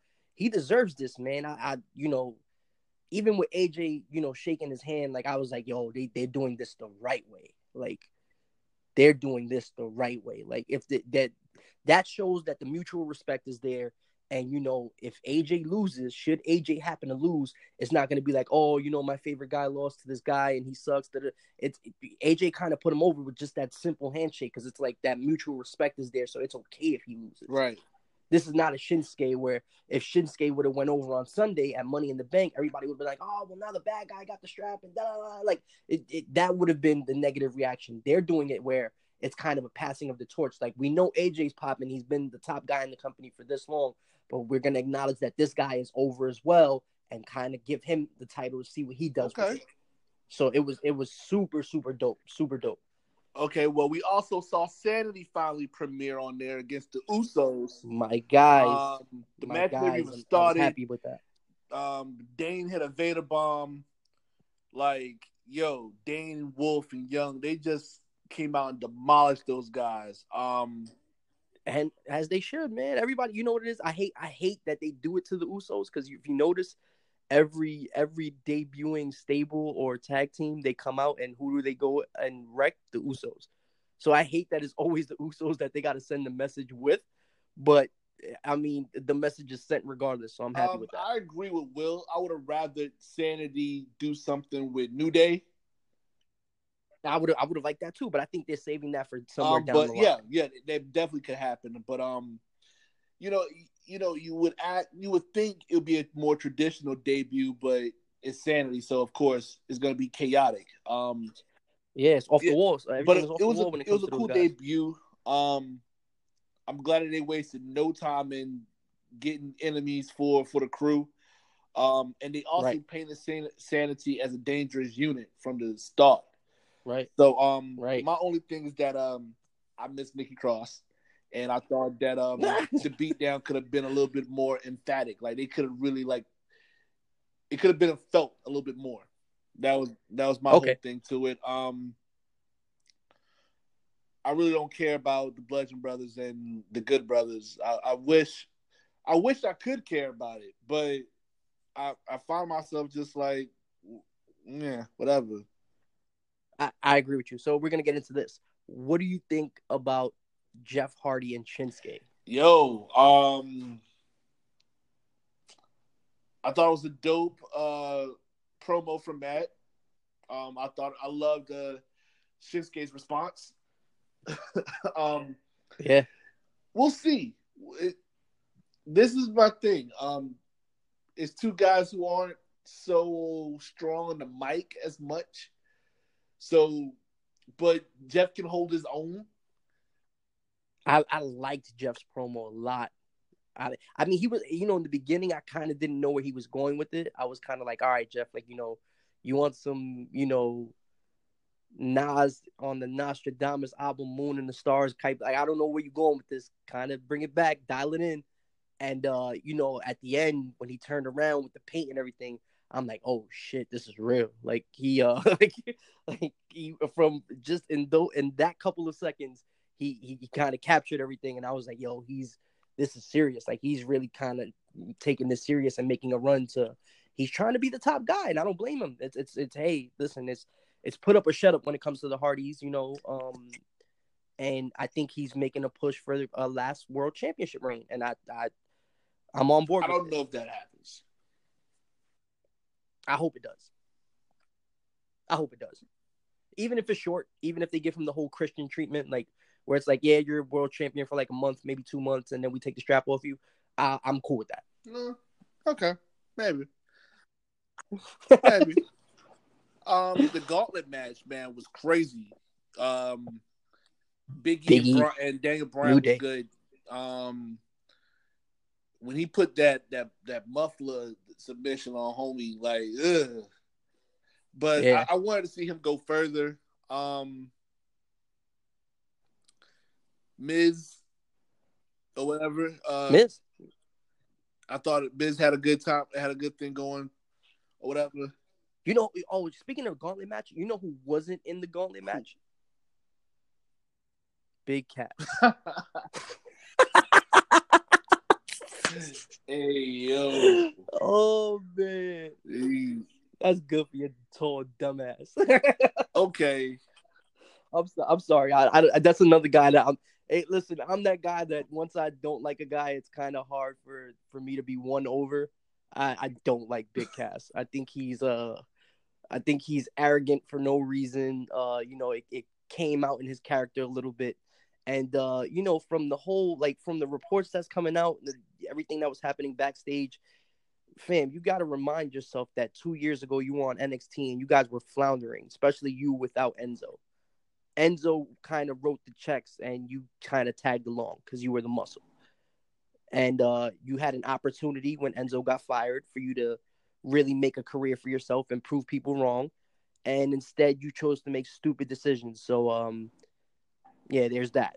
he deserves this, man. I, I you know, even with AJ, you know, shaking his hand, like I was like, yo, they they're doing this the right way. Like they're doing this the right way. Like if the, that that shows that the mutual respect is there. And you know, if AJ loses, should AJ happen to lose, it's not going to be like, oh, you know, my favorite guy lost to this guy and he sucks. That it's AJ kind of put him over with just that simple handshake because it's like that mutual respect is there, so it's okay if he loses. Right. This is not a Shinsuke where if Shinsuke would have went over on Sunday at Money in the Bank, everybody would be like, "Oh, well, now the bad guy got the strap," and da, da, da. like it, it, that would have been the negative reaction. They're doing it where it's kind of a passing of the torch. Like we know AJ's popping; he's been the top guy in the company for this long, but we're gonna acknowledge that this guy is over as well, and kind of give him the title to see what he does. with Okay. So it was it was super super dope, super dope. Okay, well, we also saw Sanity finally premiere on there against the Usos. My guys, Um, the my match guys, even I was started. happy with that. Um, Dain hit a Vader bomb. Like, yo, Dain, Wolfe, and Young, they just came out and demolished those guys. Um, and as they should, man. Everybody, you know what it is. I hate, I hate that they do it to the Usos because if you notice, every every debuting stable or tag team, they come out and who do they go and wreck the Usos. So I hate that it's always the Usos that they got to send the message with, but I mean the message is sent regardless. So I'm happy um, with that. I agree with Will. I would have rather Sanity do something with New Day. I would I would have liked that too, but I think they're saving that for somewhere Um, down but the line. yeah, yeah, that definitely could happen. But um, you know, you know, you would act, you would think it would be a more traditional debut, but it's Sanity, so of course it's going to be chaotic. Um, yeah, it's off Yeah, the walls. but it, it was a, it it was a cool debut. Um, I'm glad that they wasted no time in getting enemies for for the crew. Um, and they also Right. painted San- Sanity as a dangerous unit from the start. Right. So um, Right. my only thing is that um, I miss Nikki Cross, and I thought that um, the beatdown could have been a little bit more emphatic. Like they could have really like, it could have been felt a little bit more. That was that was my Okay. whole thing to it. Um, I really don't care about the Bludgeon Brothers and the Good Brothers. I, I wish, I wish I could care about it, but I I find myself just like, yeah, whatever. I, I agree with you. So we're gonna get into this. What do you think about Jeff Hardy and Shinsuke? Yo, um, I thought it was a dope uh promo from Matt. Um, I thought I loved uh, Shinsuke's response. um, Yeah. we'll see. It, this is my thing. Um, it's two guys who aren't so strong on the mic as much. So, but Jeff can hold his own. I, I liked Jeff's promo a lot. I I mean he was you know in the beginning I kind of didn't know where he was going with it. I was kind of like, all right, Jeff, like you know, you want some you know Nas on the Nastradamus album Moon and the Stars type. Like I don't know where you're going with this. Kind of bring it back, dial it in. And uh, you know, at the end when he turned around with the paint and everything, I'm like, oh shit, this is real. Like he uh like, like he from just in though in that couple of seconds, he he, he kind of captured everything and I was like, yo, he's this is serious. Like he's really kind of taking this serious and making a run to he's trying to be the top guy, and I don't blame him. It's it's it's hey, listen, it's it's put up or shut up when it comes to the Hardys, you know. Um, and I think he's making a push for a last World Championship reign, and I I I'm on board. I don't it. know if that happens. I hope it does. I hope it does. Even if it's short, even if they give him the whole Christian treatment, like where it's like, yeah, you're a world champion for like a month, maybe two months, and then we take the strap off you. I, I'm cool with that. No. Okay, maybe, maybe. um, the gauntlet match, man, was crazy. Um, Biggie, Biggie. And, and Daniel Bryan New was Day. good. Um, when he put that that that muffler submission on homie, like, ugh. But Yeah. I, I wanted to see him go further. Um, Miz or whatever. Uh, Miz, I thought Miz had a good time, had a good thing going, or whatever. you know, oh, speaking of gauntlet match, you know who wasn't in the gauntlet match? Big Cass. hey yo, oh man, that's good for your tall dumbass. okay. I'm so, I'm sorry. I, I that's another guy that I'm. Hey, listen, I'm that guy that once I don't like a guy, it's kind of hard for for me to be won over. I I don't like Big Cass. I think he's uh, I think he's arrogant for no reason. Uh, you know, it, it came out in his character a little bit, And uh, you know, from the whole like from the reports that's coming out, the, everything that was happening backstage, fam, you got to remind yourself that two years ago you were on NXT and you guys were floundering, especially you without Enzo. Enzo kind of wrote the checks and you kind of tagged along because you were the muscle. And uh, you had an opportunity when Enzo got fired for you to really make a career for yourself and prove people wrong. And instead, you chose to make stupid decisions. So, um, yeah, there's that.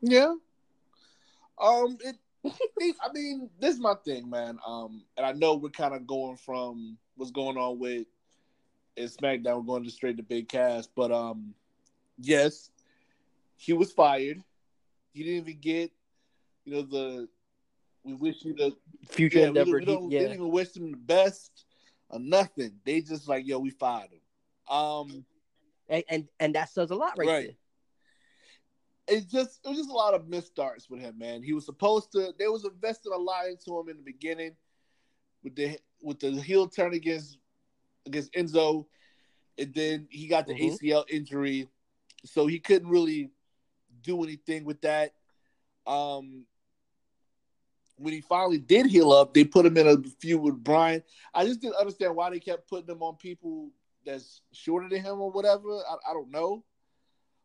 Yeah. Um, it. I mean, this is my thing, man. Um, and I know we're kind of going from what's going on with in SmackDown. Going to straight to Big Cass, but um, yes, he was fired. He didn't even get, you know, the. We wish you the Future yeah, we, endeavor. we don't, he- yeah. didn't even wish him the best or nothing. They just like, yo, we fired him. Um, and, and and that says a lot right, Right. it just it was just a lot of misstarts with him, man. He was supposed to. There was invested a lot into him in the beginning with the with the heel turn against against Enzo, and then he got the Mhm. ACL injury, so he couldn't really do anything with that. Um, when he finally did heal up, they put him in a feud with Bryan. I just didn't understand why they kept putting him on people that's shorter than him or whatever. I, I don't know,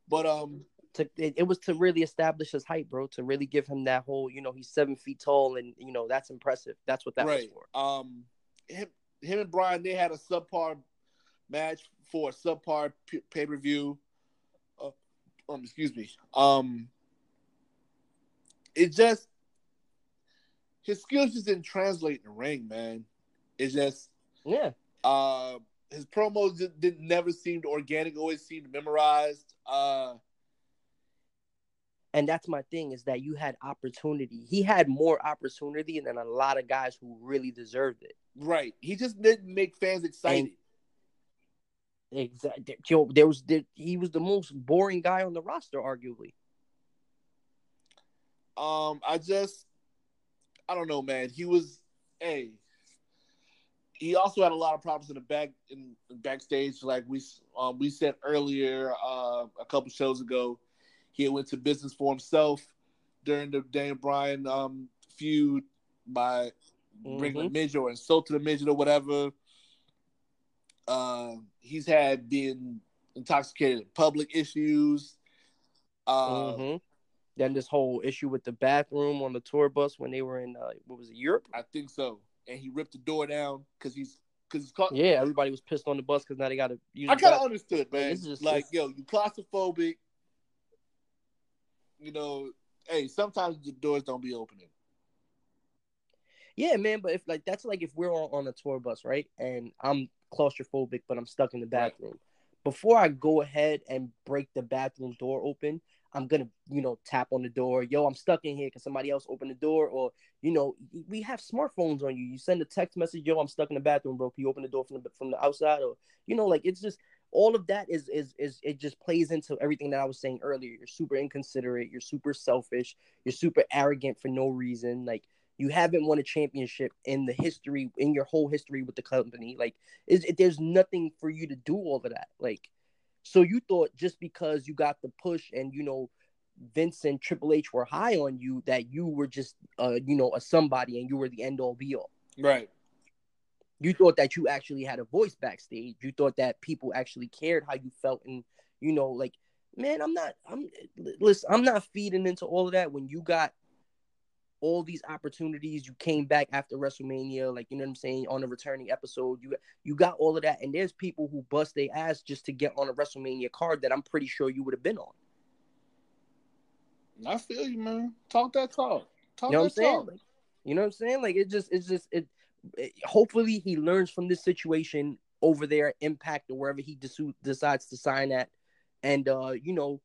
but um, to it, it was to really establish his height, bro. To really give him that whole, you know, he's seven feet tall, and you know that's impressive. That's what that right. was for. Um, him, him and Bryan, they had a subpar match for a subpar p- pay per view. Uh, um, excuse me. Um, it just his skills just didn't translate in the ring, man. It just Yeah, uh his promos just didn't never seemed organic. Always seemed memorized. Uh, and that's my thing is that you had opportunity. He had more opportunity than a lot of guys who really deserved it. right. He just didn't make fans excited. Exactly. Yo, there was there, he was the most boring guy on the roster, arguably. Um, I just, I don't know, man. He was, hey, he also had a lot of problems in the back in backstage. Like we, um, we said earlier, uh, a couple shows ago, he went to business for himself during the Daniel Bryan um feud by bringing a midget or insulting a midget or whatever. Uh, he's had been intoxicated in public issues. Uh, Mhm. Then this whole issue with the bathroom on the tour bus when they were in uh, what was it Europe? I think so. And he ripped the door down because he's because he's caught. Yeah, everybody was pissed on the bus because now they got to use. I kind of understood, man. Is just- like, yo, you claustrophobic. You know, hey, sometimes the doors don't be opening. Yeah, man, but if like that's like if we're on, on a tour bus, right? And I'm claustrophobic, but I'm stuck in the Right. bathroom. Before I go ahead and break the bathroom door open, I'm gonna, you know, tap on the door. Yo, I'm stuck in here. Can somebody else open the door? Or, you know, we have smartphones on you. You send a text message. Yo, I'm stuck in the bathroom, bro. Can you open the door from the from the outside? Or, you know, like it's just all of that is is is it just plays into everything that I was saying earlier. You're super inconsiderate. You're super selfish. You're super arrogant for no reason. Like you haven't won a championship in the history in your whole history with the company like is it, there's nothing for you to do all of that like so you thought just because you got the push and you know Vince and Triple H were high on you that you were just uh you know a somebody and you were the end all be all Right. You thought that you actually had a voice backstage. You thought that people actually cared how you felt. And you know like man i'm not i'm listen i'm not feeding into all of that when you got all these opportunities. You came back after wrestlemania like you know what i'm saying on a returning episode. You you got all of that. And there's people who bust their ass just to get on a wrestlemania card that i'm pretty sure you would have been on. I feel you, man. Talk that talk. Talk you know what i'm that saying? talk. like, you know what i'm saying? Like it just it's just it hopefully he learns from this situation over there impact or wherever he desu- decides to sign at. And uh you know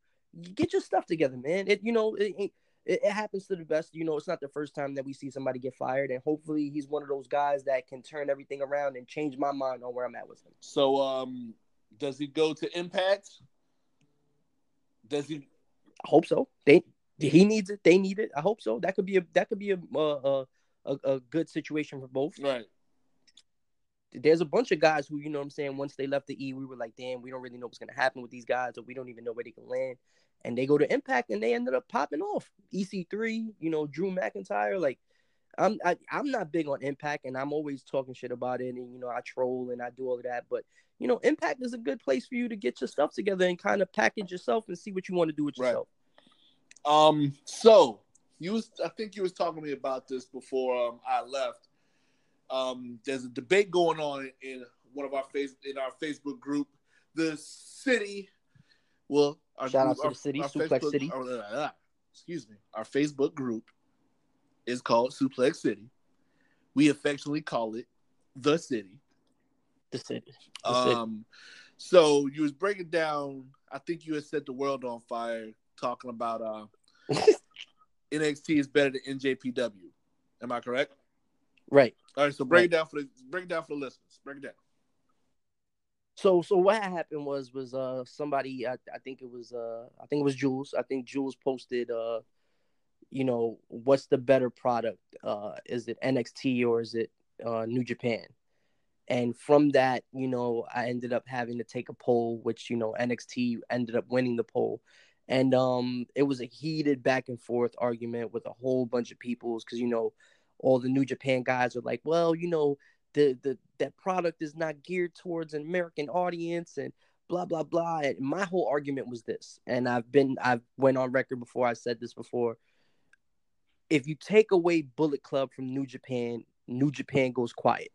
get your stuff together man. It you know it, it, it happens to the best. You know it's not the first time that we see somebody get fired. And hopefully he's one of those guys that can turn everything around and change my mind on where i'm at with him. So, um, does he go to Impact? Does he? i hope so. They he needs it. They need it. I hope so. That could be a that could be a uh, a, a, a good situation for both Right. there's a bunch of guys who, you know what I'm saying, once they left the E, we were like, damn, we don't really know what's gonna happen with these guys, or we don't even know where they can land. And they go to Impact and they ended up popping off. EC3, you know, Drew McIntyre, like I'm I, am i am not big on Impact, and I'm always talking shit about it, and you know I troll and I do all of that. But you know, Impact is a good place for you to get your stuff together and kind of package yourself and see what you want to do with yourself. Right. Um. So you was I think you was talking to me about this before um, I left. Um. There's a debate going on in one of our face in our Facebook group. The city, well, our shout group, out to our, the city, Suplex Facebook, City. Our, uh, excuse me, our Facebook group is called Suplex City. We affectionately call it the city. The city. The um, city. so you was breaking down. I think you had set the world on fire talking about uh, NXT is better than NJPW. Am I correct? Right. All right. So break right. it down for the break it down for the listeners. Break it down. So so what happened was was uh somebody I, I think it was uh I think it was Jules I think Jules posted uh you know, what's the better product? Uh, is it NXT or is it uh, New Japan? And from that, you know, I ended up having to take a poll, which you know NXT ended up winning the poll, and um, it was a heated back and forth argument with a whole bunch of peoples because you know, all the New Japan guys are like, well, you know, the the that product is not geared towards an American audience and blah blah blah. And my whole argument was this, and I've been I've went on record before I said this before if you take away Bullet Club from New Japan, New Japan goes quiet.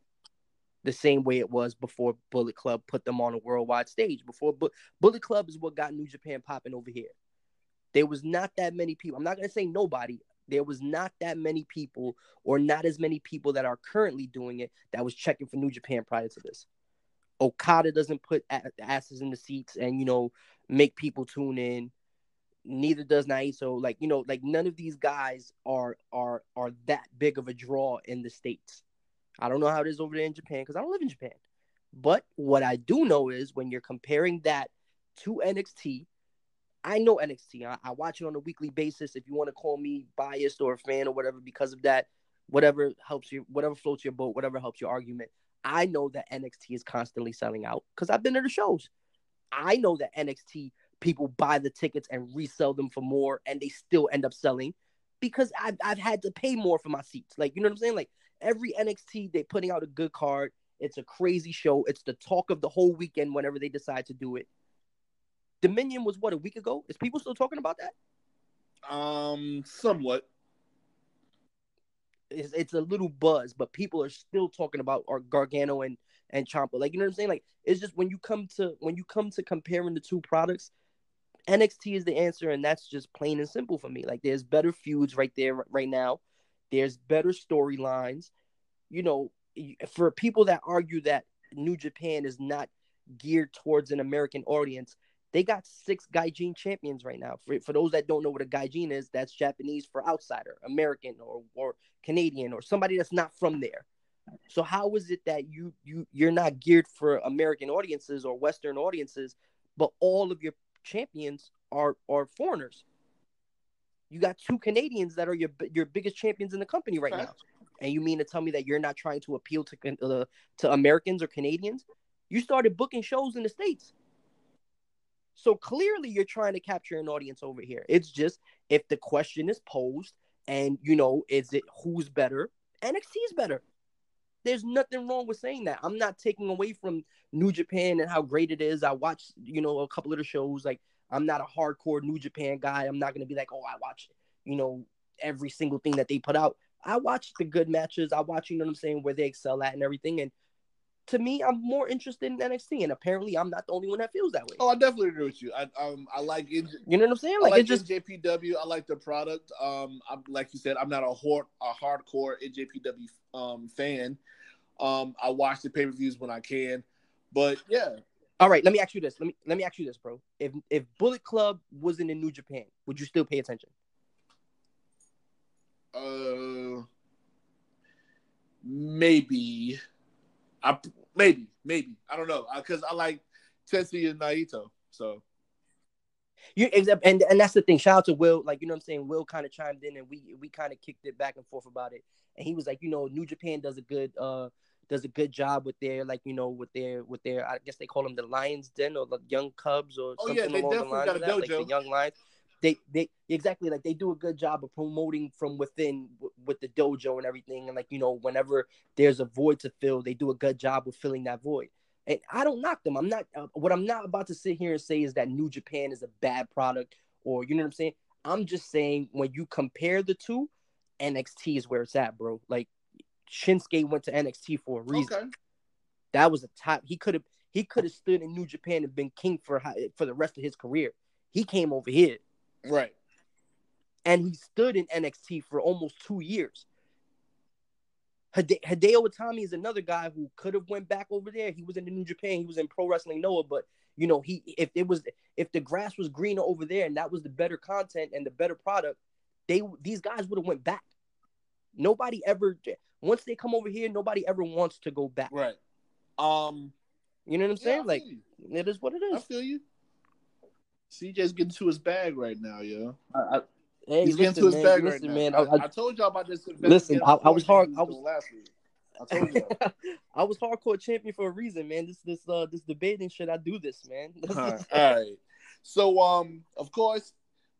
The same way it was before Bullet Club put them on a worldwide stage. Before Bu- Bullet Club is what got New Japan popping over here. There was not that many people. I'm not going to say nobody. There was not that many people, or not as many people that are currently doing it that was checking for New Japan prior to this. Okada doesn't put asses in the seats and you know make people tune in neither does Naito. Like you know, like none of these guys are are are that big of a draw in the states. I don't know how it is over there in Japan because I don't live in Japan. But what I do know is when you're comparing that to NXT, I know NXT. I, I watch it on a weekly basis. If you want to call me biased or a fan or whatever because of that, whatever helps you, whatever floats your boat, whatever helps your argument. I know that NXT is constantly selling out because I've been to the shows. I know that NXT people buy the tickets and resell them for more and they still end up selling because I've, I've had to pay more for my seats. Like, you know what I'm saying? Like every NXT, they're putting out a good card. It's a crazy show. It's the talk of the whole weekend whenever they decide to do it. Dominion was what a week ago. Is people still talking about that? Um, somewhat. It's, it's a little buzz, but people are still talking about our Gargano and and Ciampa. Like you know what I'm saying? Like it's just when you come to when you come to comparing the two products, NXT is the answer, and that's just plain and simple for me. Like, there's better feuds right there, right now. There's better storylines. You know, for people that argue that New Japan is not geared towards an American audience, they got six Gaijin champions right now. For, for those that don't know what a Gaijin is, that's Japanese for outsider, American or, or Canadian or somebody that's not from there. So how is it that you you you're not geared for American audiences or Western audiences, but all of your champions are are foreigners. You got two Canadians that are your your biggest champions in the company right now, and you mean to tell me that you're not trying to appeal to uh, to Americans or Canadians? You started booking shows in the states, so clearly you're trying to capture an audience over here. It's just if the question is posed, and you know, is it who's better? NXT is better. There's nothing wrong with saying that. I'm not taking away from New Japan and how great it is. I watched, you know, a couple of the shows. Like, I'm not a hardcore New Japan guy. I'm not gonna be like, oh, I watch, you know, every single thing that they put out. I watch the good matches. I watch, you know what I'm saying, where they excel at and everything. And to me, I'm more interested in NXT, and apparently, I'm not the only one that feels that way. Oh, I definitely agree with you. I um, I like it. You know what I'm saying? Like, I like just JPW. I like the product. Um, I'm like you said, I'm not a hard, a hardcore NJPW um fan. Um, I watch the pay per views when I can, but yeah. All right, let me ask you this. Let me let me ask you this, bro. If if Bullet Club wasn't in New Japan, would you still pay attention? Uh, maybe. I maybe maybe I don't know because I, I like Tetsuya and Naito, so. You and and that's the thing. Shout out to Will. Like you know, what I'm saying Will kind of chimed in and we we kind of kicked it back and forth about it. And he was like, you know, New Japan does a good uh does a good job with their like you know with their with their I guess they call them the Lions Den or the Young Cubs or Oh, something yeah, they along the lines got of a that, like the. Young Lions. They they exactly like they do a good job of promoting from within w- with the dojo and everything, and like you know whenever there's a void to fill, they do a good job of filling that void. And I don't knock them. I'm not. Uh, what I'm not about to sit here and say is that New Japan is a bad product, or you know what I'm saying. I'm just saying when you compare the two, NXT is where it's at, bro. Like Shinsuke went to NXT for a reason. Okay. That was a top. He could have he could have stood in New Japan and been king for for the rest of his career. He came over here Right. and he stood in NXT for almost two years. Hide- Hideo Itami is another guy who could have went back over there. He was in the New Japan. He was in Pro Wrestling Noah, but you know he if it was if the grass was greener over there and that was the better content and the better product, they these guys would have went back. Nobody ever once they come over here, nobody ever wants to go back. Right. Um. You know what I'm saying? I like you. it is what it is. I feel you. CJ's getting to his bag right now, yo. I, I, Hey, he's listen, getting to his man, bag listen, right man. now. I, I, told y'all about this. Listen, I- I was hard- I was- last week. I told you. I was hardcore champion for a reason, man. This this uh this debating shit. I do this, man. All right. All right. So, um, of course,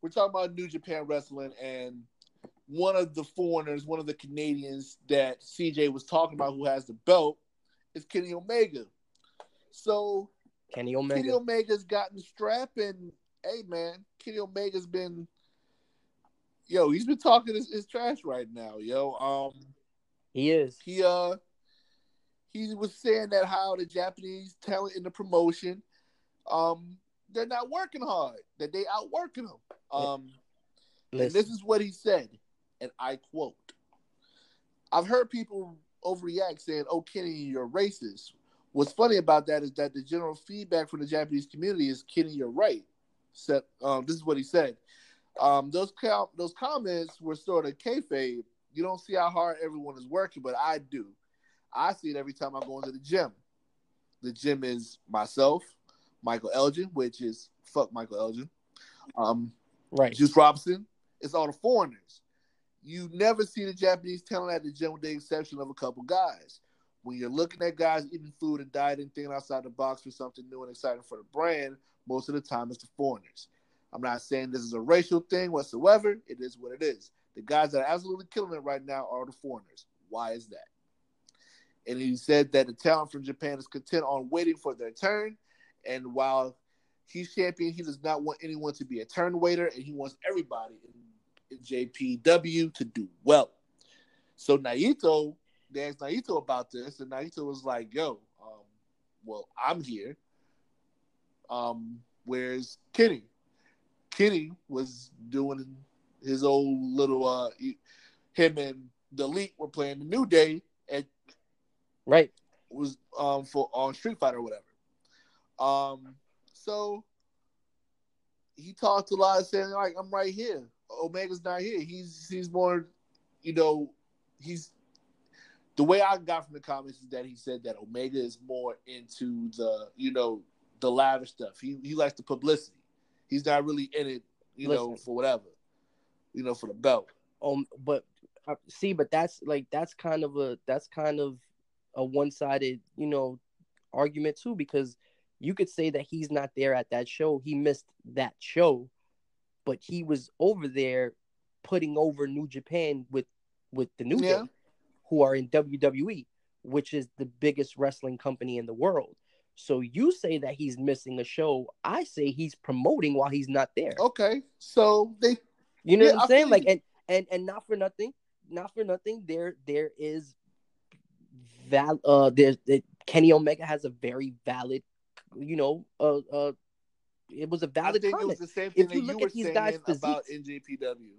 we're talking about New Japan Wrestling, and one of the foreigners, one of the Canadians that CJ was talking about, who has the belt, is Kenny Omega. So Kenny Omega. Kenny Omega's gotten the strap, and hey, man, Kenny Omega's been, yo, he's been talking his, his trash right now, yo. Um, he is. he uh, he was saying that how the Japanese talent in the promotion, um, they're not working hard, that they outworking them. Um, and this is what he said, and I quote: "I've heard people overreact, saying, "Oh, Kenny, you're racist." What's funny about that is that the general feedback from the Japanese community is, "Kenny, you're right." Said, um, this is what he said. Um, those com- those comments were sort of kayfabe. You don't see how hard everyone is working, but I do. I see it every time I go into the gym. The gym is myself, Michael Elgin, which is fuck Michael Elgin. Um, right. Juice Robinson, it's all the foreigners. You never see the Japanese talent at the gym with the exception of a couple guys. When you're looking at guys eating food and dieting, thinking outside the box for something new and exciting for the brand, most of the time it's the foreigners. I'm not saying this is a racial thing whatsoever. It is what it is. The guys that are absolutely killing it right now are the foreigners. Why is that? And he said that the talent from Japan is content on waiting for their turn. And while he's champion, he does not want anyone to be a turn waiter, and he wants everybody in, in JPW to do well. So Naito, they asked Naito about this, and Naito was like, "Yo, um, well, I'm here. Um, where's Kenny? Kenny was doing his old little uh, he- him and the Elite were playing the New Day at Right. was um for on Street Fighter or whatever. Um, so he talked a lot, saying like, "I'm right here. Omega's not here. He's he's more, you know, he's." The way I got from the comments is that he said that Omega is more into the, you know, the lavish stuff. He he likes the publicity. He's not really in it, you know, for whatever, you know, for the belt. Um, but uh, see, but that's like that's kind of a that's kind of a one-sided, you know, argument too because you could say that he's not there at that show. He missed that show, but he was over there putting over New Japan with with the New Yeah. Day, who are in WWE, which is the biggest wrestling company in the world. So you say that he's missing a show. I say he's promoting while he's not there. Okay, so they You know Yeah, what I I'm saying? Like and and and not for nothing, not for nothing. There there is val uh there's it, Kenny Omega has a very valid, you know, uh uh it was a valid think it comment. was the same thing If you that you look were at these saying guys' about NJPW.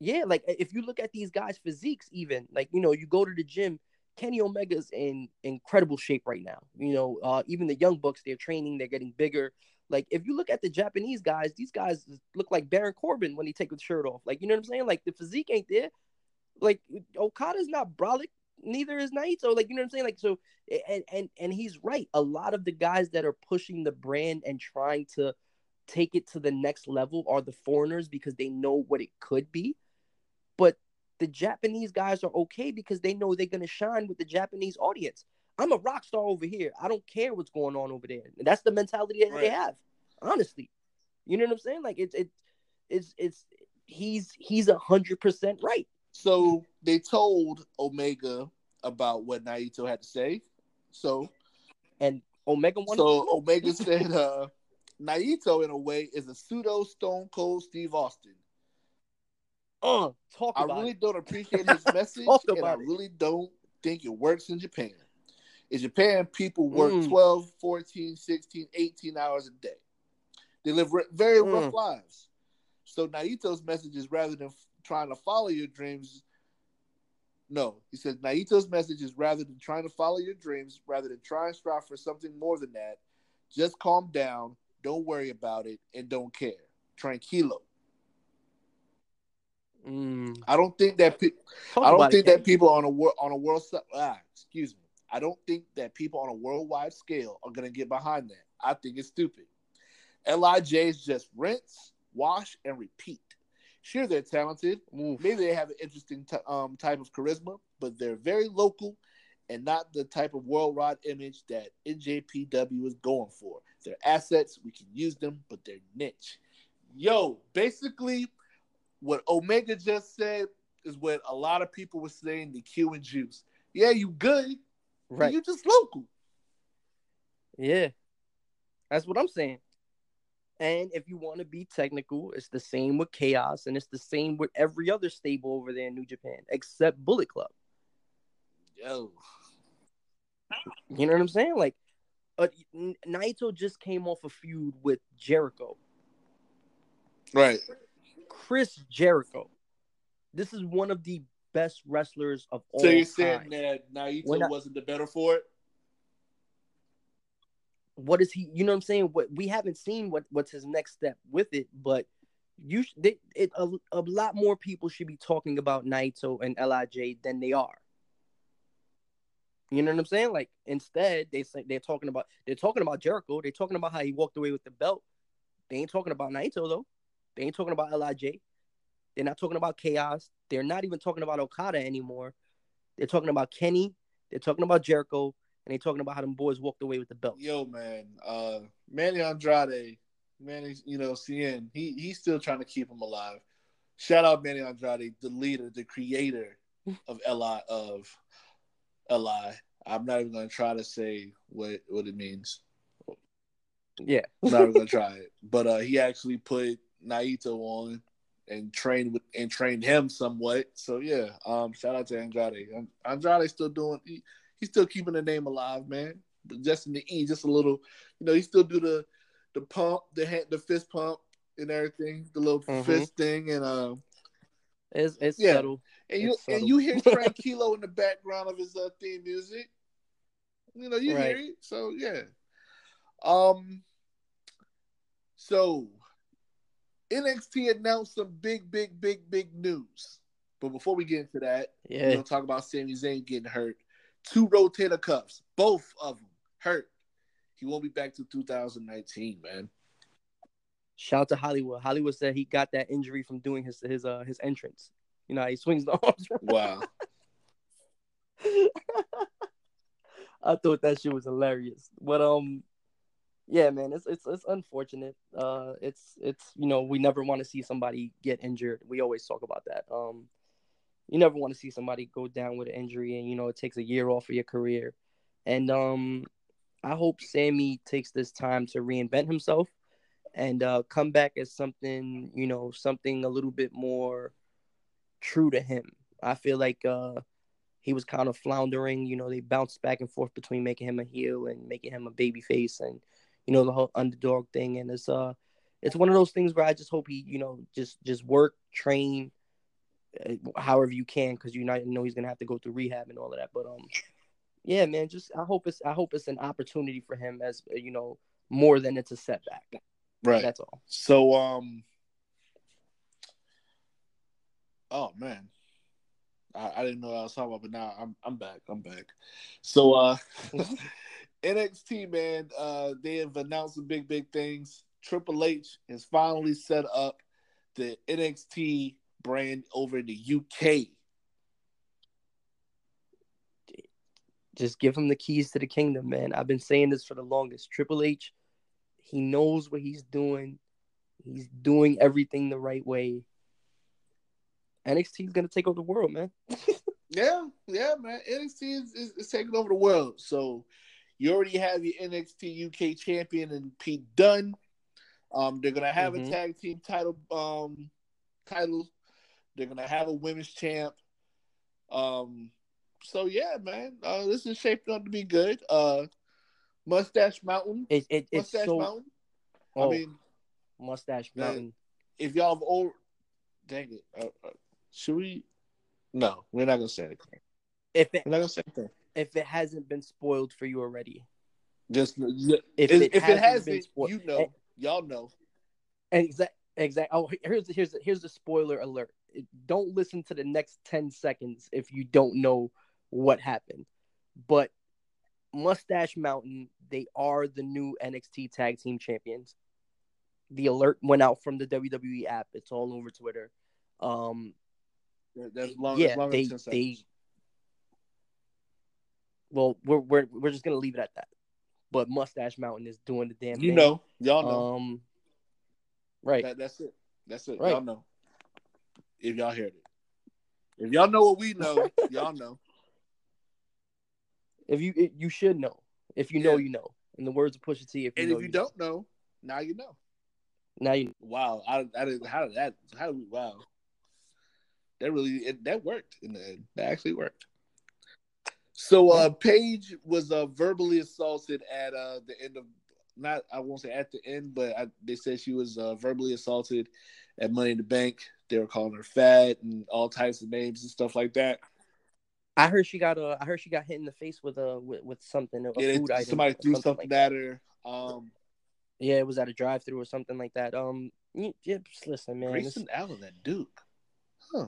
Yeah, like if you look at these guys' physiques, even like you know, you go to the gym, Kenny Omega's in incredible shape right now. You know, uh, even the young bucks, they're training, they're getting bigger. Like if you look at the Japanese guys, these guys look like Baron Corbin when he take the shirt off. Like you know what I'm saying? Like the physique ain't there. Like Okada's not brolic, neither is Naito. Like you know what I'm saying? Like so, and and and he's right. A lot of the guys that are pushing the brand and trying to take it to the next level are the foreigners because they know what it could be. But the Japanese guys are okay because they know they're gonna shine with the Japanese audience. I'm a rock star over here. I don't care what's going on over there. And that's the mentality that they have. Honestly, you know what I'm saying? Like it's it, it's it's he's he's a hundred percent right. So they told Omega about what Naito had to say. So And Omega wanted so. Omega said uh Naito in a way is a pseudo Stone Cold Steve Austin. Uh, talk I really it. don't appreciate this message, and I it. really don't think it works in Japan. In Japan, people work Mm. 12, 14, 16, 18 hours a day. They live very rough Mm. lives. So Naito's message is rather than f- trying to follow your dreams, no, he says Naito's message is rather than trying to follow your dreams, rather than try and strive for something more than that, just calm down, don't worry about it, and don't care. Tranquilo. Mm. I don't think that pe- I don't think it, that people on a world on a world ah, excuse me. I don't think that people on a worldwide scale are gonna get behind that. I think it's stupid. LIJ is just rinse, wash, and repeat. Sure, they're talented. Oof. Maybe they have an interesting t- um, type of charisma, but they're very local and not the type of worldwide image that NJPW is going for. They're assets, we can use them, but they're niche. Yo, basically, what Omega just said is what a lot of people were saying to Q and Juice. Yeah, you good, Right. you just local. Yeah. That's what I'm saying. And if you want to be technical, it's the same with Chaos and it's the same with every other stable over there in New Japan, except Bullet Club. Yo, You know what I'm saying? Like, uh, Naito just came off a feud with Jericho. right. Chris Jericho. This is one of the best wrestlers of all time. So you're time. saying that Naito wasn't the better for it? what is he you know what i'm saying what we haven't seen what what's his next step with it but you they, it a, a lot more people should be talking about Naito and LIJ than they are you know what i'm saying like instead they say they're talking about they're talking about Jericho they're talking about how he walked away with the belt they ain't talking about Naito though they ain't talking about LIJ they're not talking about chaos they're not even talking about Okada anymore they're talking about Kenny they're talking about Jericho and they're talking about how them boys walked away with the belt Yo, man, uh, Manny Andrade, Manny, you know, Cien, he he's still trying to keep him alive. Shout out Manny Andrade, the leader, the creator of Li of Li. I'm not even gonna try to say what what it means. yeah I'm not even gonna try it. But uh, he actually put Naito on and trained with and trained him somewhat. So yeah, um, shout out to Andrade. An- Andrade's still doing. He, he's still keeping the name alive, man. But just in the E, just a little. You know, he still do the the pump, the hand, the fist pump, and everything, the little Mhm. fist thing, and um, It's it's Yeah. subtle. and you It's and subtle. you hear Tranquilo in the background of his uh, theme music. You know, you hear it. So yeah. Um. So NXT announced some big, big, big, big news. But before we get into that, we're Yeah. gonna talk about Sami Zayn getting hurt. Two rotator cuffs, both of them hurt. He won't be back to 2019, man. Shout out to Hollywood. Hollywood said he got that injury from doing his his uh his entrance. You know, he swings the arms. Wow. I thought that shit was hilarious. But um yeah, man, it's it's it's unfortunate. Uh it's it's you know, we never want to see somebody get injured. We always talk about that. Um you never want to see somebody go down with an injury and you know it takes a year off of your career. And um I hope Sami takes this time to reinvent himself and uh come back as something, you know, something a little bit more true to him. I feel like uh he was kind of floundering. You know, they bounced back and forth between making him a heel and making him a baby face, and you know the whole underdog thing. And it's uh, it's one of those things where I just hope he, you know, just just work, train, uh, however you can, because you know he's gonna have to go through rehab and all of that. But um, yeah, man, just I hope it's I hope it's an opportunity for him as uh, you know more than it's a setback. Right. That's all. So um Oh man. I, I didn't know what I was talking about, but now I'm I'm back. I'm back. So uh NXT, man, uh, they have announced some big, big things. Triple H has finally set up the NXT brand over in the UK. Just give him the keys to the kingdom, man. I've been saying this for the longest. Triple H, he knows what he's doing. He's doing everything the right way. NXT is going to take over the world, man. yeah, yeah, man. NXT is, is, is taking over the world. So you already have your NXT UK champion and Pete Dunne. Um, they're gonna have mm-hmm. a tag team title um title. They're gonna have a women's champ. Um, so yeah, man, uh, this is shaping up to be good. Uh, Mustache Mountain. It, it, it's Mustache so... Mountain. Oh, I mean, Mustache Mountain. If y'all have old, dang it, uh, uh, should we? No, we're not gonna say anything. If it, we're not gonna say anything. If it hasn't been spoiled for you already, just if, if it, if it has been, spoiled, you know, and, y'all know. Exact, exact. Oh, here's here's here's the spoiler alert. Don't listen to the next ten seconds if you don't know what happened. But Mustache Mountain, they are the new NXT Tag Team Champions. The alert went out from the WWE app. It's all over Twitter. Um, that's long. Yeah, long they they. Well, we're we're we're just gonna leave it at that. But Mustache Mountain is doing the damn. You thing. know, y'all know. Um, right. That, that's it. That's it. Right. Y'all know. If y'all heard it. If y'all know what we know, y'all know. If you you should know. If you know, you know. In the words of Pusha T, if you and know, if you, you don't know, now you know. Now you. Wow, I, I didn't. How did that? How did we? Wow, that really it, that worked in the end. That actually worked. So uh Paige was uh verbally assaulted at uh the end of not I won't say at the end, but I, they said she was uh, verbally assaulted at Money in the Bank. They were calling her fat and all types of names and stuff like that. I heard she got uh, I heard she got hit in the face with a with, with something. A yeah, food item somebody threw something, something like at her. Um, yeah, it was at a drive-through or something like that. Um, yeah, just listen, man. Grayson Allen at Duke, huh?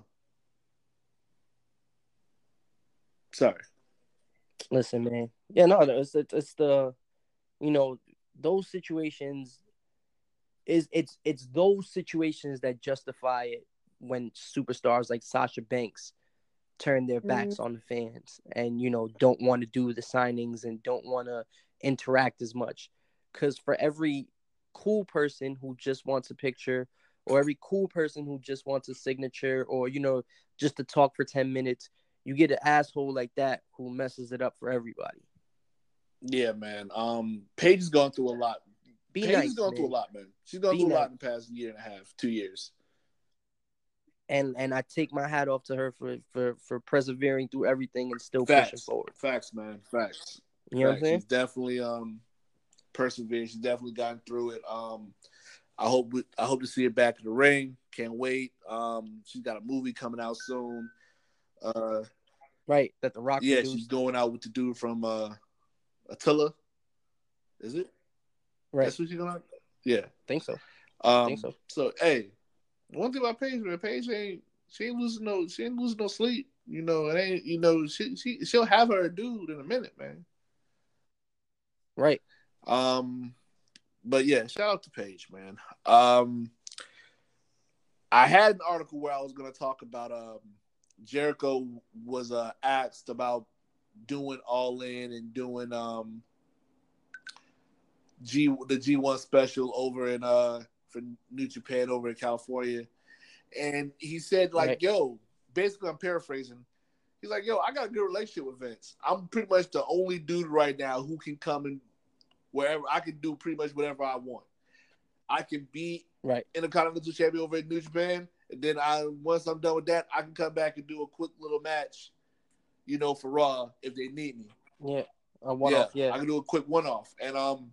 Sorry. Listen, man. Yeah, no, it's it's, the, you know, those situations. Is it's it's those situations that justify it when superstars like Sasha Banks turn their backs mm-hmm. on the fans and you know don't want to do the signings and don't want to interact as much because for every cool person who just wants a picture or every cool person who just wants a signature or you know just to talk for 10 minutes you get an asshole like that who messes it up for everybody yeah man um paige has gone through a lot Be paige nice, has gone man. through a lot man she's gone Be through nice. a lot in the past year and a half two years and and I take my hat off to her for for for persevering through everything and still Facts. pushing forward. Facts, man. Facts. You know Facts. what I'm saying? She's definitely um persevered. She's definitely gotten through it. Um, I hope we, I hope to see her back in the ring. Can't wait. Um, she's got a movie coming out soon. Uh, right, that the Rock. Yeah, produced. she's going out with the dude from uh, Attila. Is it? Right. That's what she's going. Yeah, think so. Um, think so. So hey, one thing about Paige, man, Paige ain't she ain't losing no she ain't losing no sleep. You know, it ain't you know she she she'll have her dude in a minute, man. Right. Um, but yeah, shout out to Paige, man. Um, I had an article where I was going to talk about um Jericho was uh asked about doing all in and doing um G the G one special over in uh for New Japan over in California, and he said like, right. "Yo, basically, I'm paraphrasing. He's like, "Yo, I got a good relationship with Vince. I'm pretty much the only dude right now who can come and wherever I can do pretty much whatever I want. I can be right in a Continental Champion over in New Japan, and then I once I'm done with that, I can come back and do a quick little match, you know, for Raw if they need me. Yeah, a one off. Yeah, I can do a quick one off, and um,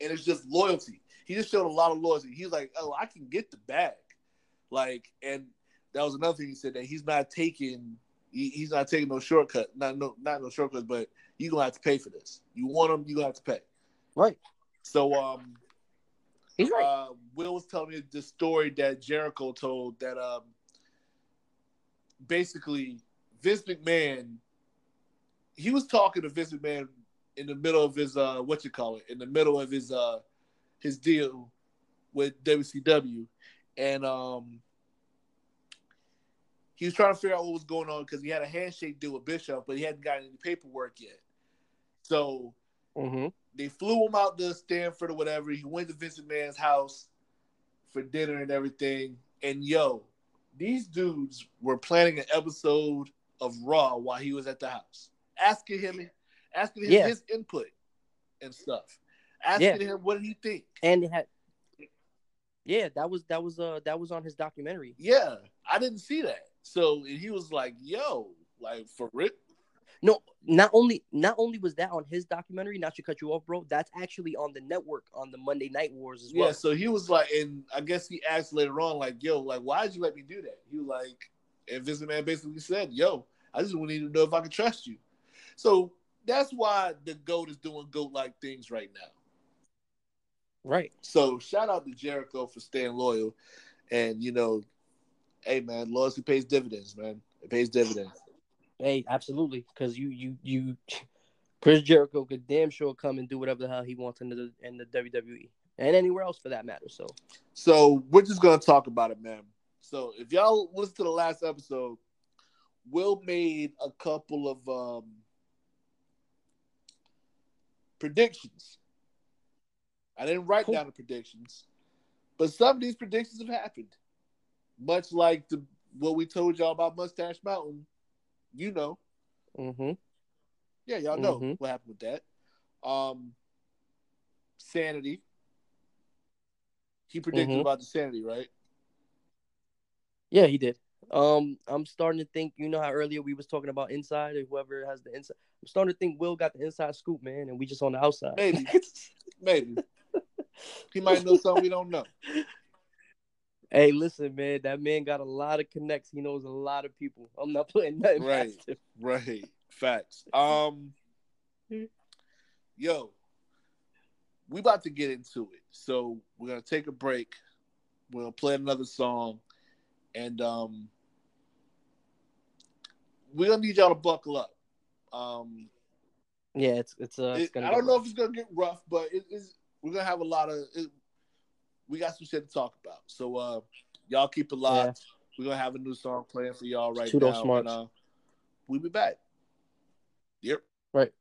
and it's just loyalty he just showed a lot of loyalty. He's like, oh, I can get the bag, like, and that was another thing he said that he's not taking. He, he's not taking no shortcut, not no, not no shortcuts, but you gonna have to pay for this. You want them, you gonna have to pay. Right. So, um, he's right. Uh, Will was telling me the story that Jericho told that um, basically Vince McMahon, he was talking to Vince McMahon in the middle of his uh, what you call it, in the middle of his uh his deal with WCW, and um, he was trying to figure out what was going on because he had a handshake deal with Bischoff, but he hadn't gotten any paperwork yet. So Mm-hmm. They flew him out to Stamford or whatever. He went to Vince McMahon's house for dinner and everything. And yo, these dudes were planning an episode of Raw while he was at the house, asking him, asking him Yeah. his input and stuff, asking him what did he think. And it had, yeah, that was that was uh that was on his documentary. Yeah, I didn't see that. So he was like, "Yo, like for real." No, not only not only was that on his documentary. Not to cut you off, bro. That's actually on the network on the Monday Night Wars as well. Yeah, so he was like, and I guess he asked later on, like, "Yo, like, why did you let me do that?" He was like, and Vince Man basically said, "Yo, I just wanted to know if I could trust you." So that's why the goat is doing goat like things right now. Right. So shout out to Jericho for staying loyal, and you know, hey man, loyalty pays dividends, man. It pays dividends. Hey, absolutely. Because you you you, Chris Jericho could damn sure come and do whatever the hell he wants in the in the WWE and anywhere else for that matter. So So we're just gonna talk about it, man. So if y'all listen to the last episode, Will made a couple of um predictions. I didn't write Cool. down the predictions, but some of these predictions have happened. Much like the what we told y'all about Mustache Mountain, you know. hmm Yeah, y'all know Mhm. what happened with that. Um Sanity. He predicted Mhm. about the sanity, right? yeah, he did. Um, I'm starting to think. You know how earlier we was talking about inside or whoever has the inside. I'm starting to think Will got the inside scoop, man, and we just on the outside. Maybe. Maybe. He might know something we don't know. Hey, listen, man, that man got a lot of connects. He knows a lot of people. I'm not putting nothing Right. Right. Facts. Um yo, we about to get into it. So we're gonna take a break. We're gonna play another song. And um we're gonna need y'all to buckle up. Um Yeah, it's it's uh. It's it- gonna I don't know rough. if it's gonna get rough, but it is we're gonna have a lot of it, we got some shit to talk about. So uh y'all keep it locked. We're gonna have a new song playing for y'all right Shoot now. smarts. And, uh, we'll be back. Yep. Right.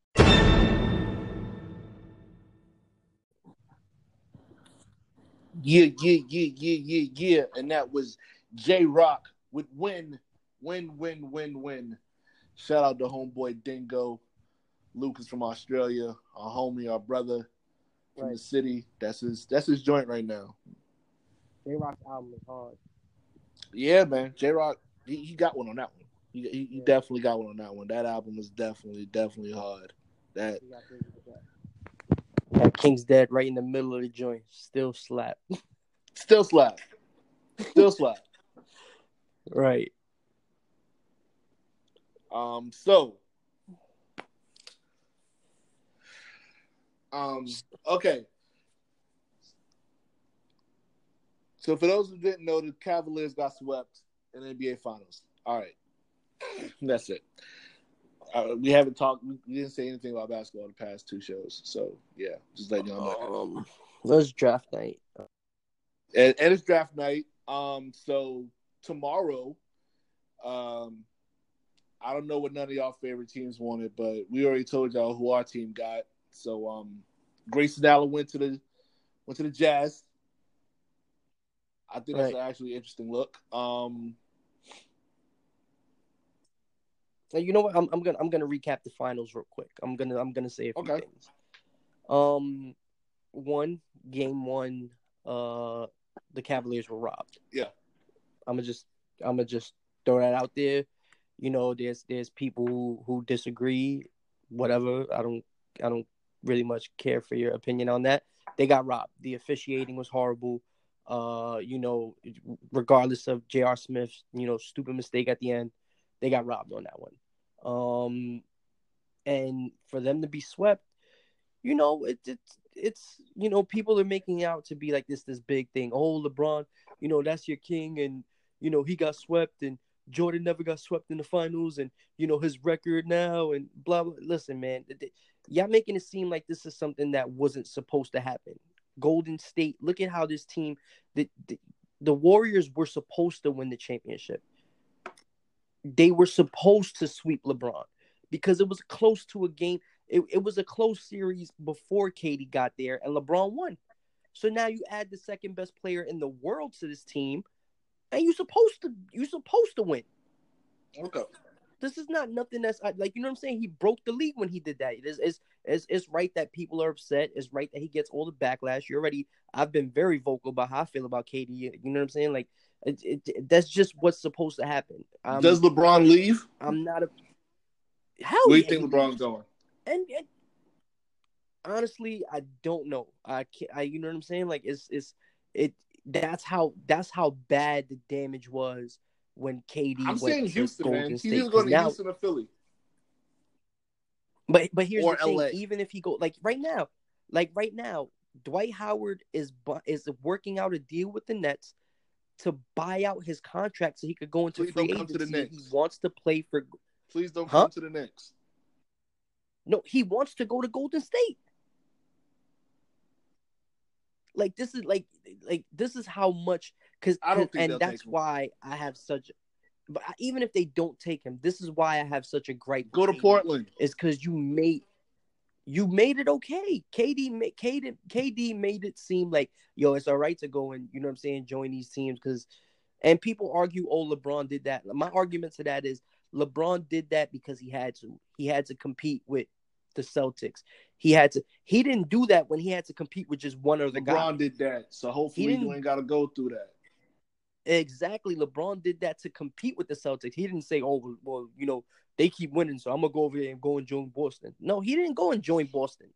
Yeah, yeah, yeah, yeah, yeah, yeah. And that was Jay Rock with win, win, win, win, win. Shout out to homeboy Dingo, Lucas from Australia, our homie, our brother from the city. That's his that's his joint right now. Jay Rock's album is hard. Yeah, man. J Rock, he, he got one on that one. He, he, he definitely got one on that one. That album is definitely, definitely hard. That He got crazy with that. That King's Dead right in the middle of the joint. Still slap. still slap. Still slap. Right. Um, so um okay. So for those who didn't know, the Cavaliers got swept in the NBA Finals. All right, that's it. Uh, we haven't talked. We we didn't say anything about basketball the past two shows. So yeah, just letting y'all know. Um, let's draft night. and, and it's draft night. Um, so tomorrow, um, I don't know what none of y'all favorite teams wanted, but we already told y'all who our team got. So um, Grayson Allen went to the went to the Jazz. I think that's Right. an actually interesting look. Um, Now, you know what? I'm, I'm gonna I'm gonna recap the finals real quick. I'm gonna I'm gonna say a few Okay. things. Um, one game one, uh, the Cavaliers were robbed. Yeah. I'm gonna just I'm gonna just throw that out there. You know, there's there's people who, who disagree. Whatever. I don't I don't really much care for your opinion on that. They got robbed. The officiating was horrible. Uh, you know, regardless of J.R. Smith's, you know, stupid mistake at the end, they got robbed on that one. Um, and for them to be swept, you know, it, it's it's you know people are making out to be like this this big thing. Oh, LeBron, you know that's your king, and you know he got swept, and Jordan never got swept in the finals, and you know his record now, and blah blah. Listen, man, y'all making it seem like this is something that wasn't supposed to happen. Golden State, look at how this team, the the, the Warriors were supposed to win the championship. they were supposed to sweep LeBron because it was close to a game. It, it was a close series before KD got there, and LeBron won. So now you add the second best player in the world to this team, and you're supposed to you're supposed to win. Okay. This is not nothing that's like you know what I'm saying. He broke the league when he did that. It is it's, it's, it's right that people are upset. It's right that he gets all the backlash. You already I've been very vocal about how I feel about KD. You know what I'm saying? Like it, it, that's just what's supposed to happen. Um, Does LeBron leave? I'm not a hell. Where do you think LeBron's going? and, and honestly, I don't know. I can't. I you know what I'm saying? Like it's it's it. That's how that's how bad the damage was when KD I'm went saying to Houston, Golden man. He's State. either going to Now- Houston or Philly. But but here's Or the thing: even if he go like right now, like right now, Dwight Howard is is working out a deal with the Nets to buy out his contract so he could go into Please free don't to the agency. Knicks. He wants to play for Please don't Huh? come to the Knicks. no, he wants to go to Golden State. Like this is like like this is how much because I don't and that's why I have such. But I- even if they don't take him, this is why I have such a gripe. Go to KD. Portland. is because you made you made it okay. KD made KD, KD made it seem like yo, it's all right to go and you know what I'm saying, join these teams because and people argue, oh, LeBron did that. My argument to that is LeBron did that because he had to. He had to compete with the Celtics. He had to. He didn't do that when he had to compete with just one other guy. LeBron did that, so hopefully you ain't got to go through that. Exactly. LeBron did that to compete with the Celtics. He didn't say, "Oh, well, you know, they keep winning, so I'm gonna go over there and go and join Boston." No, he didn't go and join Boston.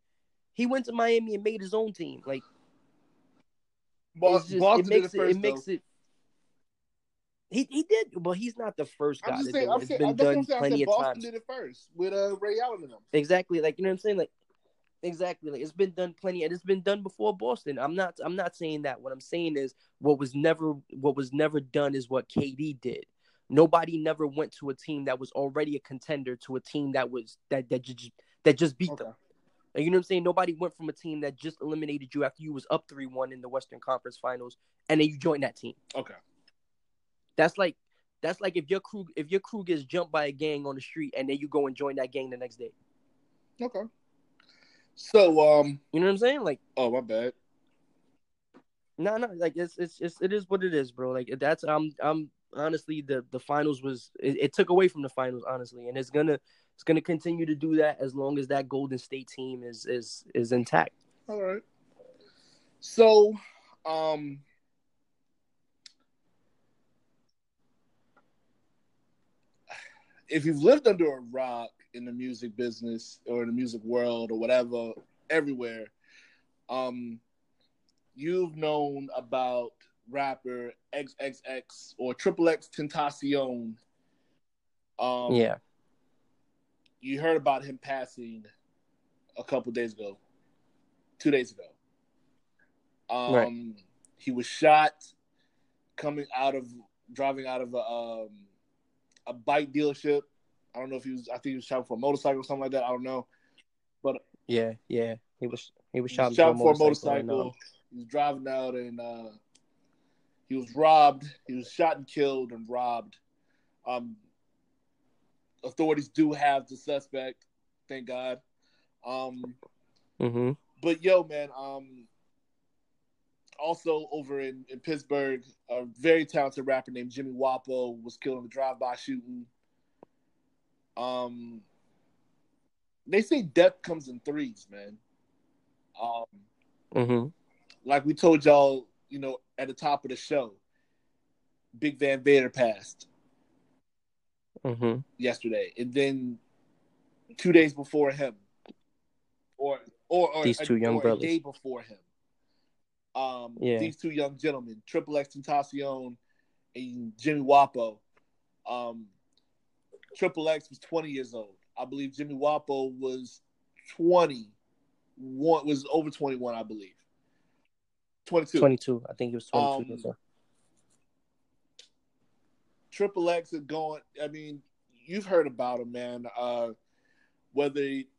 He went to Miami and made his own team. Like Bos- it's just, Boston it makes it. it first, it makes it. He he did, but he's not the first guy I'm just saying. do. I'm It's saying. been done saying. I plenty said of Boston times. did it first with uh, Ray Allen and them. Exactly, like you know what I'm saying. Like exactly, like it's been done plenty, and it's been done before Boston. I'm not. I'm not saying that. What I'm saying is what was never what was never done is what KD did. Nobody never went to a team that was already a contender to a team that was that that just that just beat Okay. them. You know what I'm saying? Nobody went from a team that just eliminated you after you was up three one in the Western Conference Finals, and then you joined that team. Okay. That's like that's like if your crew if your crew gets jumped by a gang on the street, and then you go and join that gang the next day. Okay. So, um, You know what I'm saying? Like. oh my bad. No, no, like it's it's it's it is what it is, bro. Like that's I'm I'm honestly the the finals was it, it took away from the finals, honestly, and it's gonna it's gonna continue to do that as long as that Golden State team is is is intact. All right. So, um, if you've lived under a rock in the music business or in the music world or whatever, everywhere, um, you've known about rapper XXX or XXXTentacion. Um, yeah, you heard about him passing a couple days ago, two days ago. Um, Right. He was shot coming out of driving out of a um, a bike dealership. I don't know if he was. I think he was shopping for a motorcycle or something like that. I don't know. But yeah, yeah. He was he was He was shot for a and, motorcycle. um, He was driving out and uh, he was robbed. He was shot and killed and robbed. Um, authorities do have the suspect. Thank God. Um, mhm. but yo, man, um, also over in, in Pittsburgh, a very talented rapper named Jimmy Wopo was killed in a drive-by shooting. Um, they say death comes in threes, man. Um, Mhm. like we told y'all, you know, at the top of the show, Big Van Vader passed Mhm. yesterday, and then two days before him, or or, or These two young brothers. a day before him. Um, Yeah. these two young gentlemen, XXXTentacion and Jimmy Wopo. Um, Triple X was 20 years old. I believe Jimmy Wopo was 20, one was over 21, I believe. 22. Twenty two. I think he was twenty two Um, years old. Triple X is going. I mean, you've heard about him, man. Uh, whether he-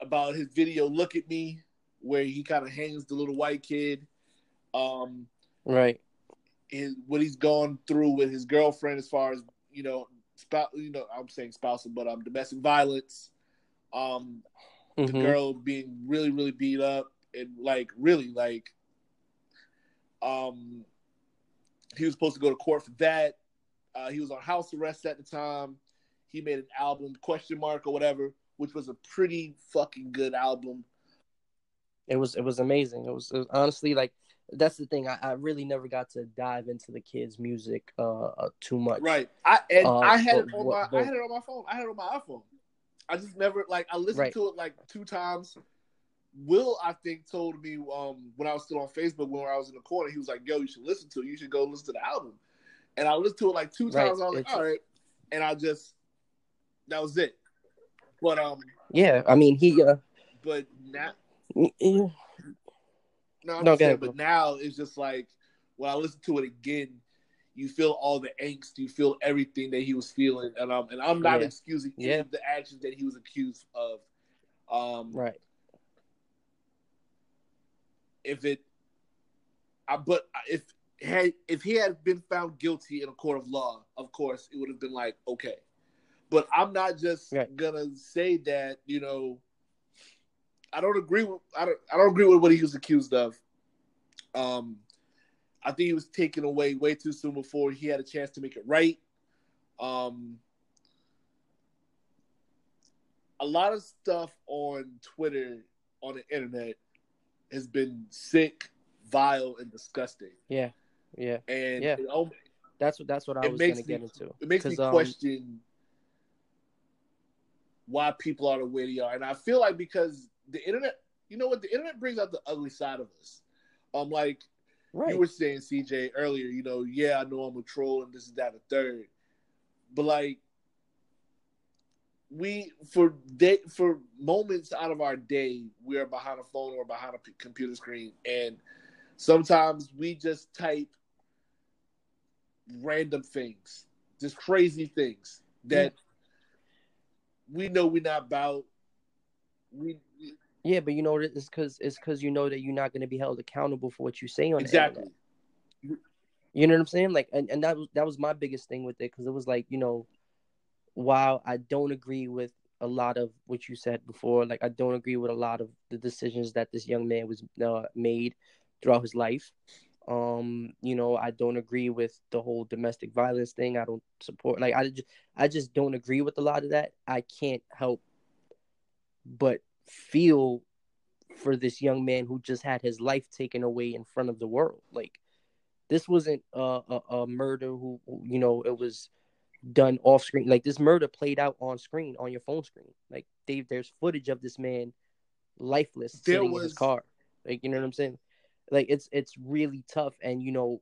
about his video "Look at Me," where he kind of hangs the little white kid. Um, Right. his, what he's gone through with his girlfriend, as far as you know, spouse, you know, I'm saying spousal, but um, domestic violence. Um, Mhm. the girl being really, really beat up and like really like, um, he was supposed to go to court for that. Uh, he was on house arrest at the time. He made an album, question mark or whatever, which was a pretty fucking good album. It was it was amazing. It was, it was honestly like that's the thing. I, I really never got to dive into the kids' music uh, uh too much. Right. I and Uh, I had but it on my I had it on my phone. I had it on my iPhone. I just never like I listened Right. to it like two times. Will I think told me um when I was still on Facebook when I was in the corner, he was like, Yo, you should listen to it. You should go listen to the album. And I listened to it like two Right. times. I was like, It's- all right. And I just that was it. But um Yeah, I mean he. Uh, but now no, I'm No, saying, but now it's just like when I listen to it again, you feel all the angst, you feel everything that he was feeling, and um, and I'm not Yeah. excusing any Yeah. of the actions that he was accused of. Um, right. if it, I, but if had if he had been found guilty in a court of law, of course it would have been like okay, but I'm not just Right. gonna say that you know. I don't agree with I don't I don't agree with what he was accused of. Um, I think he was taken away way too soon before he had a chance to make it right. Um, a lot of stuff on Twitter, on the internet, has been sick, vile, and disgusting. Yeah, yeah. And Yeah. it, al- That's what that's what I was gonna get into. it makes me um, question why people are the way they are. And I feel like because the internet, you know what, the internet brings out the ugly side of us. Um, like Right. you were saying, CJ, earlier, you know, yeah, I know I'm a troll and this is that, a third. But like we for day for moments out of our day, we are behind a phone or behind a p- computer screen, and sometimes we just type random things, just crazy things that we know we're not about. We Yeah, but you know what? It's because it's because you know that you're not going to be held accountable for what you say on exactly. You know what I'm saying? Like, and, and that was that was my biggest thing with it because it was like, you know, while I don't agree with a lot of what you said before, like I don't agree with a lot of the decisions that this young man was uh, made throughout his life. Um, you know, I don't agree with the whole domestic violence thing. I don't support like I just I just don't agree with a lot of that. I can't help but feel for this young man who just had his life taken away in front of the world. Like this wasn't a, a, a murder who who, you know it was done off screen. Like this murder played out on screen on your phone screen. Like there's footage of this man lifeless There sitting in his car. Like you know what I'm saying? Like it's it's really tough, and you know,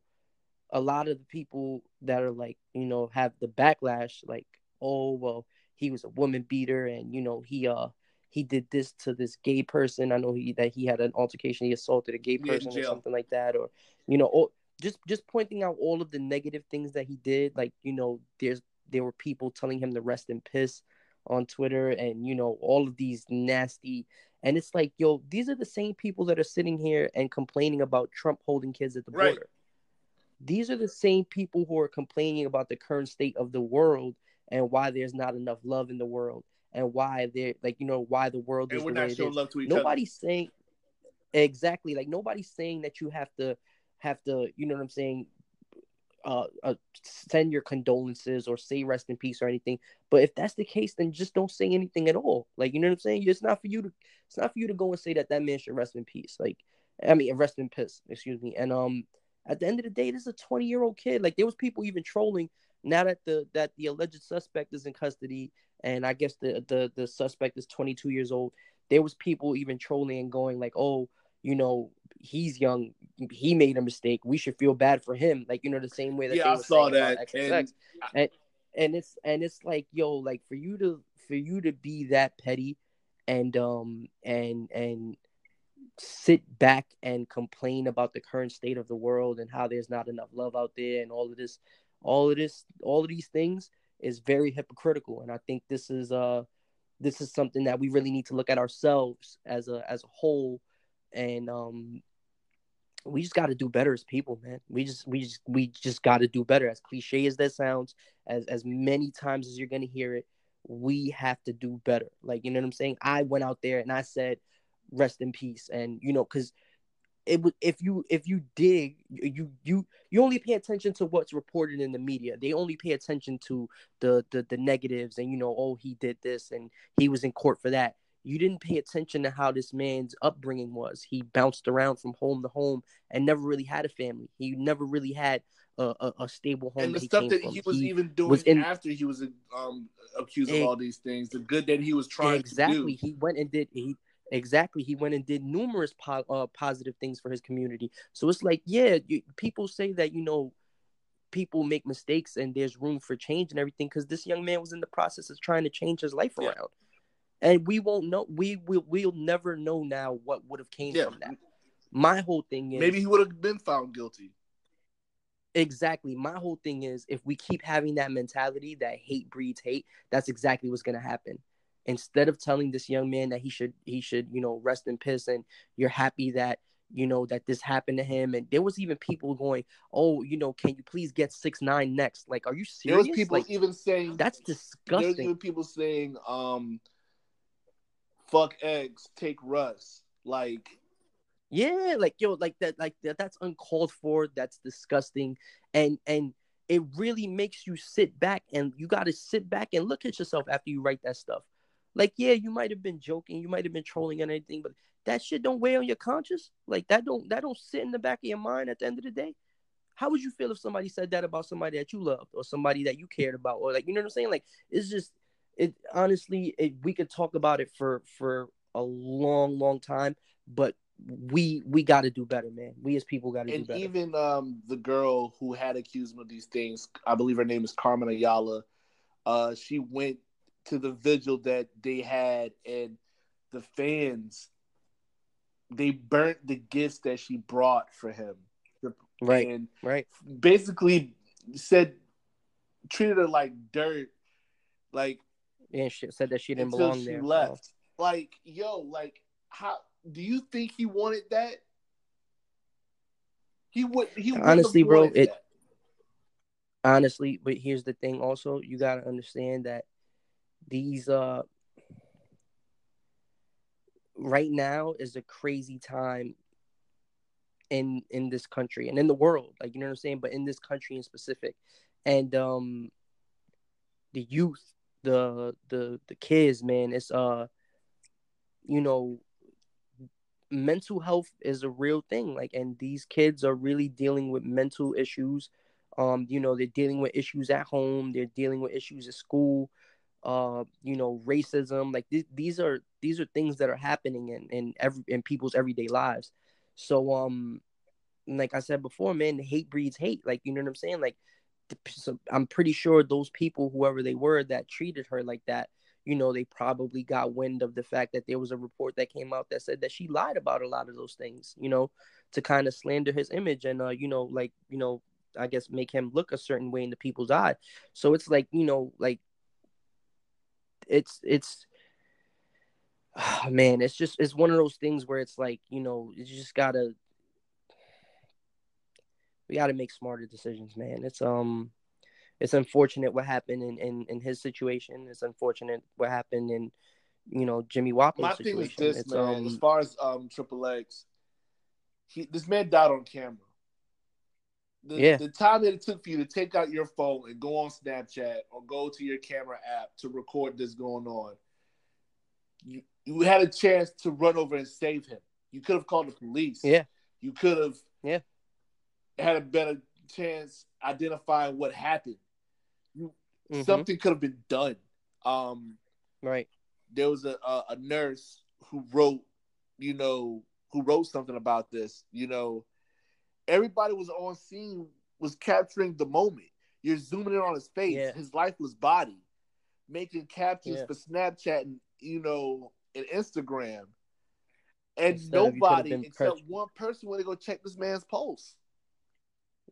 a lot of the people that are like you know have the backlash, like oh well, he was a woman beater, and you know he uh he did this to this gay person. I know he that he had an altercation, he assaulted a gay Yeah, person or something like that, or you know, all, just just pointing out all of the negative things that he did. Like you know, there's there were people telling him to rest in piss on Twitter, and you know all of these nasty. And it's like, yo, these are the same people that are sitting here and complaining about Trump holding kids at the Right. border. These are the same people who are complaining about the current state of the world and why there's not enough love in the world and why they're like, you know, why the world and is we're not showing love to each nobody's saying exactly like nobody's saying that you have to have to you know what i'm saying uh, uh send your condolences or say rest in peace or anything. But if that's the case then just don't say anything at all. Like you know what i'm saying? It's not for you to it's not for you to go and say that that man should rest in peace. Like i mean rest in peace excuse me. And um at the end of the day this is a 20 year old kid. Like there was people even trolling now that the that the alleged suspect is in custody and i guess the the the suspect is 22 years old. There was people even trolling and going like oh you know he's young. He made a mistake. We should feel bad for him. Like you know the same way that Yeah, I saw that, XXX. and- and and it's and it's like yo like for you to for you to be that petty and um and and sit back and complain about the current state of the world and how there's not enough love out there and all of this all of this all of these things is very hypocritical and i think this is uh this is something that we really need to look at ourselves as a as a whole and um we just got to do better as people, man. We just we just we just got to do better. As cliche as that sounds, as as many times as you're gonna hear it, we have to do better. Like you know what I'm saying? I went out there and I said, "Rest in peace," and you know, because it would if you if you dig you you you only pay attention to what's reported in the media they only pay attention to the the, the negatives and you know oh he did this and he was in court for that you didn't pay attention to how this man's upbringing was. He bounced around from home to home and never really had a family. He never really had a, a, a stable home. And the that stuff that from. he was He even doing was in- after he was um, accused of all these things, the good that he was trying exactly. to do. He went and did he exactly he went and did numerous po- uh, positive things for his community. So it's like yeah, you, people say that you know people make mistakes and there's room for change and everything because this young man was in the process of trying to change his life Yeah. around. And we won't know. We will. We'll never know now what would have came Yeah, from that. My whole thing is maybe he would have been found guilty. Exactly. My whole thing is if we keep having that mentality that hate breeds hate, that's exactly what's gonna happen. Instead of telling this young man that he should he should, you know, rest in piss and you're happy that you know that this happened to him and there was even people going, Oh, you know, can you please get six nine next? Like, are you serious There was people like, even saying that's disgusting. there was even people saying, um, "Fuck eggs, take Russ." Like, Yeah, like yo, like that, like that, that's uncalled for. That's disgusting, and and it really makes you sit back and you got to sit back and look at yourself after you write that stuff. Like, yeah, you might have been joking, you might have been trolling and anything, but that shit don't weigh on your conscience. Like that don't that don't sit in the back of your mind at the end of the day. How would you feel if somebody said that about somebody that you loved or somebody that you cared about or like you know what I'm saying? Like it's just it honestly it, we could talk about it for for a long long time, but we we got to do better, man. We as people got to do better. and even um, the girl who had accused him of these things, I believe her name is Carmen Ayala. Uh, she went to the vigil that they had, and the fans they burnt the gifts that she brought for him, right, and right. basically said treated her like dirt, like And she said that she didn't belong she there. left. Like, yo, like, how do you think he wanted that? He would. He Honestly, bro, it- that. honestly but here's the thing also you got to understand that these uh right now is a crazy time in in this country and in the world like you know what i'm saying? But in this country in specific. And um the youth the the the kids man it's uh you know mental health is a real thing. Like and these kids are really dealing with mental issues. Um you know they're dealing with issues at home. They're dealing with issues at school uh you know racism like th- these are these are things that are happening in in every in people's everyday lives. So um like i said before man hate breeds hate like you know what i'm saying? Like so i'm pretty sure those people whoever they were that treated her like that you know they probably got wind of the fact that there was a report that came out that said that she lied about a lot of those things you know to kind of slander his image and uh you know like you know i guess make him look a certain way in the people's eye. So it's like you know like it's it's ah, man it's just it's one of those things where it's like you know you just gotta we gotta make smarter decisions man it's um it's unfortunate what happened in in, in his situation it's unfortunate what happened in you know jimmy My Wopo's thing is this, it's man. um as far as um Triple X, he this man died on camera. The, Yeah. the time that it took for you to take out your phone and go on Snapchat or go to your camera app to record this going on, you, you had a chance to run over and save him. You could have called the police. Yeah. You could have Yeah. had a better chance identifying what happened. mhm, Something could have been done. Um, right there was a, a a nurse who wrote, you know, who wrote something about this. You know, everybody was on scene, was capturing the moment. You're zooming in on his face, Yeah. his lifeless body, making captions Yeah. for Snapchat and you know and Instagram, and Instead of you could've nobody except pres- one person went to go check this man's pulse.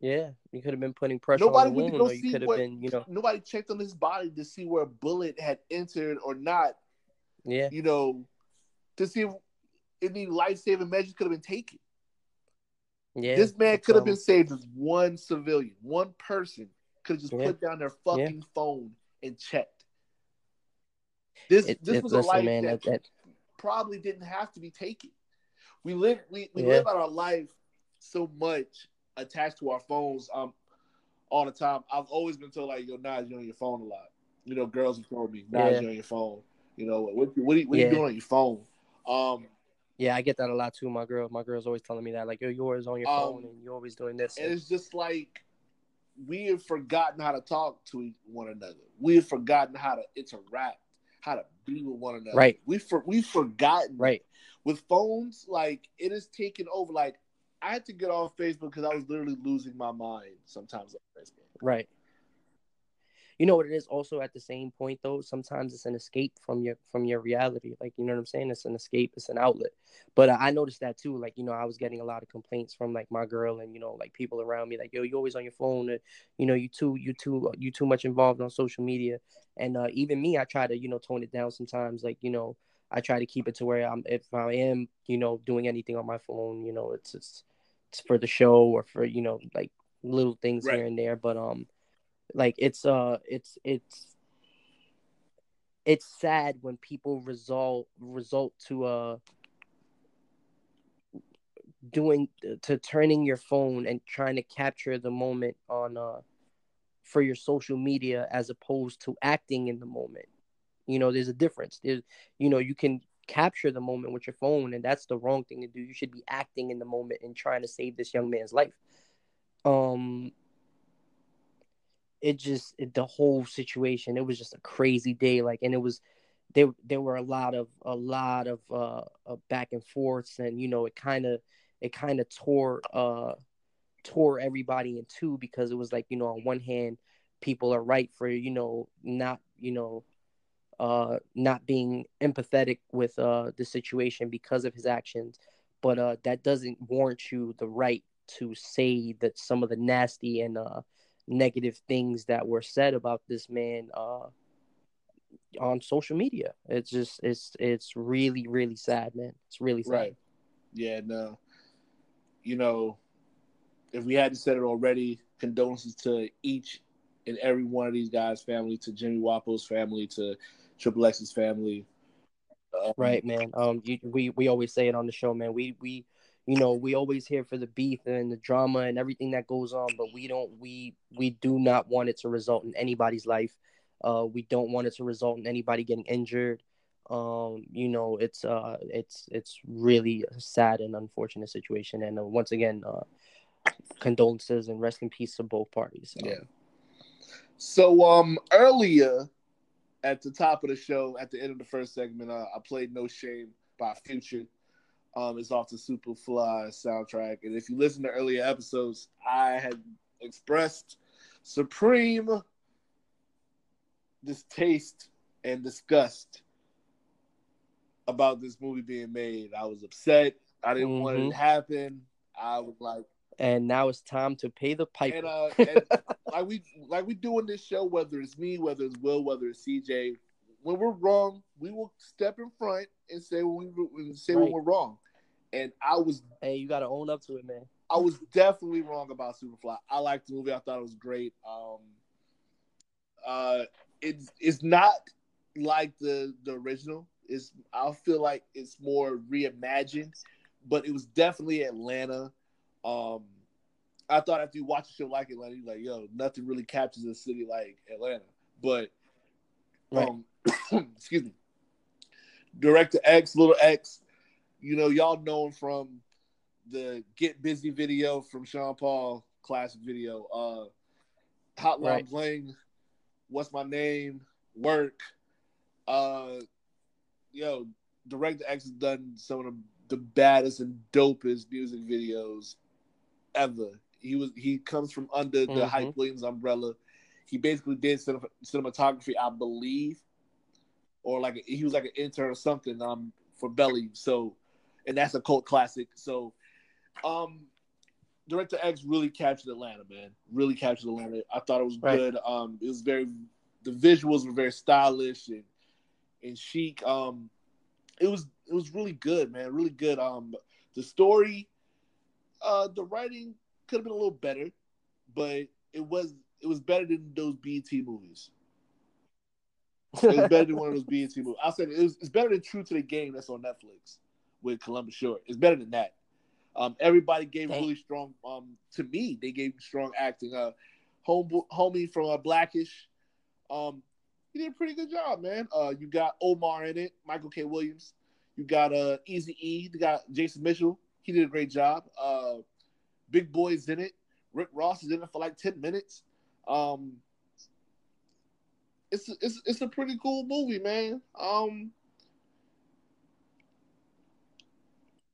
yeah you could have been putting pressure Nobody on the wound or you could have been you know nobody checked on his body to see where a bullet had entered or not. yeah you know, to see if any life saving measures could have been taken. Yeah, this man could have been saved as one civilian, one person could have just Yeah. put down their fucking phone and checked. This It, this it- was a life man. that, That, probably didn't have to be taken. We live we, we Yeah. live out our life so much attached to our phones um all the time. I've always been told like, yo, Nas, you're on your phone a lot. You know, girls have told me, Nas, Yeah. you're on your phone. You know, what what, are you, what are you doing on your phone? Um yeah, I get that a lot too. My girl, my girl's always telling me that, like, yo, you're always on your phone Um, and you're always doing this. and it's just like we have forgotten how to talk to one another. We have forgotten how to interact, how to be with one another. Right. We for we've forgotten right. with phones, like it is taken over. Like I had to get off Facebook because I was literally losing my mind sometimes on Facebook. Right. You know what it is also at the same point though, sometimes it's an escape from your from your reality. Like you know what I'm saying? It's an escape, it's an outlet. But uh, I noticed that too. Like, you know, I was getting a lot of complaints from like my girl and you know, like people around me, like, yo, you always on your phone and you know, you too you too you too much involved on social media. And uh even me, I try to, you know, tone it down sometimes. Like, you know, I try to keep it to where I'm if I am, you know, doing anything on my phone, you know, it's it's it's for the show or for, you know, like little things Right. here and there. But um like it's uh it's it's it's sad when people result result to uh doing to turning your phone and trying to capture the moment on uh for your social media as opposed to acting in the moment. You know there's a difference. There's you know you can capture the moment with your phone and that's the wrong thing to do. You should be acting in the moment and trying to save this young man's life. Um it just it, the whole situation it was just a crazy day like and it was there there were a lot of a lot of uh, back and forths and you know it kind of it kind of tore uh tore everybody in two because it was like you know on one hand people are right for you know not you know uh not being empathetic with uh the situation because of his actions. But uh that doesn't warrant you the right to say that some of the nasty and uh negative things that were said about this man uh on social media it's just it's it's really really sad man it's really sad Right. Yeah, no. You know, if we hadn't said it already, condolences to each and every one of these guys' family, to Jimmy Wopo's family, to Triple X's family. Um, Right, man. Um, you, we we always say it on the show, man. We we, you know, we always here for the beef and the drama and everything that goes on, but we don't we we do not want it to result in anybody's life. Uh, we don't want it to result in anybody getting injured. Um, you know, it's uh, it's it's really a sad and unfortunate situation. And uh, once again, uh, condolences and rest in peace to both parties. Um, Yeah. So um earlier at the top of the show, at the end of the first segment, uh, I played No Shame by Future. Um, it's off the Superfly soundtrack. And if you listen to earlier episodes, I had expressed supreme distaste and disgust about this movie being made. I was upset. I didn't want it Mhm. to happen. I was like, And now it's time to pay the piper. and uh, and like we like we do in this show, whether it's me, whether it's Will, whether it's CJ, when we're wrong, we will step in front and say when we and say when we're wrong. And I was hey, you gotta own up to it, man. I was definitely wrong about Superfly. I liked the movie. I thought it was great. Um, uh, it's it's not like the the original. It's I feel like it's more reimagined, but it was definitely Atlanta. Um, I thought after you watch a show like Atlanta, you're like, yo, nothing really captures a city like Atlanta. But Right. um, excuse me, Director X, Little X, you know, y'all know him from the Get Busy video from Sean Paul, classic video. Uh, Hotline Right. Bling, What's My Name, Work. Uh, yo, Director X has done some of the, the baddest and dopest music videos ever. He was he comes from under the Mhm. Hype Williams umbrella. He basically did cinem- cinematography, I believe, or like a, he was like an intern or something um for Belly. So, and that's a cult classic. So, um, Director X really captured Atlanta, man. Really captured Atlanta. I thought it was Right. good. Um, it was very the visuals were very stylish and and chic. Um, it was it was really good, man. Really good. Um, the story Uh, the writing could have been a little better, but it was it was better than those BT movies. It was better than one of those BT movies. I'll say it was, it's better than True to the Game that's on Netflix with Columbus Short. It's better than that. Um, everybody gave Dang. really strong. Um, to me, they gave strong acting. Uh, home homie from uh, Blackish, um, he did a pretty good job, man. Uh, you got Omar in it, Michael K. Williams. You got uh Easy E. You got Jason Mitchell. He did a great job. Uh, Big Boi's in it. Rick Ross is in it for like ten minutes. Um, it's it's it's a pretty cool movie, man. Um,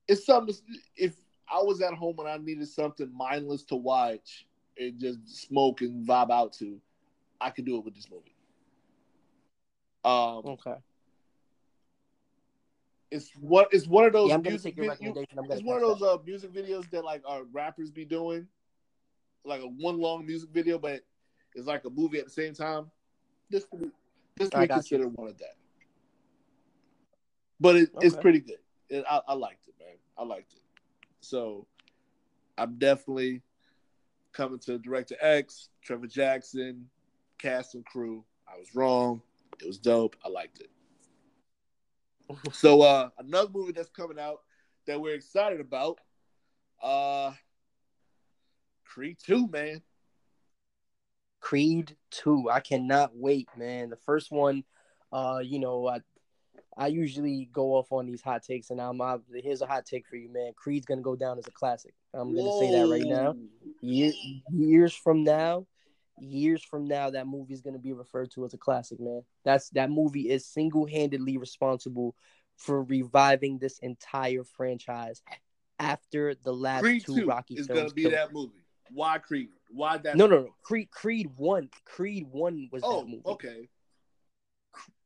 it's something. If I was at home and I needed something mindless to watch and just smoke and vibe out to, I could do it with this movie. Um, Okay. it's what it's one of those. Yeah, I'm gonna music take your recommendation. It's one of those uh, music videos that like our rappers be doing, like a one long music video, but it's like a movie at the same time. This this I be got you. one of that. But it, it's pretty good. It, I, I liked it, man. I liked it. So I'm definitely coming to Director X, Trevor Jackson, cast and crew. I was wrong. It was dope. I liked it. So uh another movie that's coming out that we're excited about, uh Creed 2, man. Creed 2. I cannot wait, man. The first one, uh, you know, I I usually go off on these hot takes, and I'm I, here's a hot take for you, man. Creed's gonna go down as a classic. I'm gonna say that right now. Year, years from now, years from now, that movie is gonna be referred to as a classic, man. That's that movie is single handedly responsible for reviving this entire franchise after the last Creed two 2 Rocky is films. gonna be killed that movie. Why Creed? Why that? No, no, no. Creed Creed one. Creed one was Oh, that movie. okay.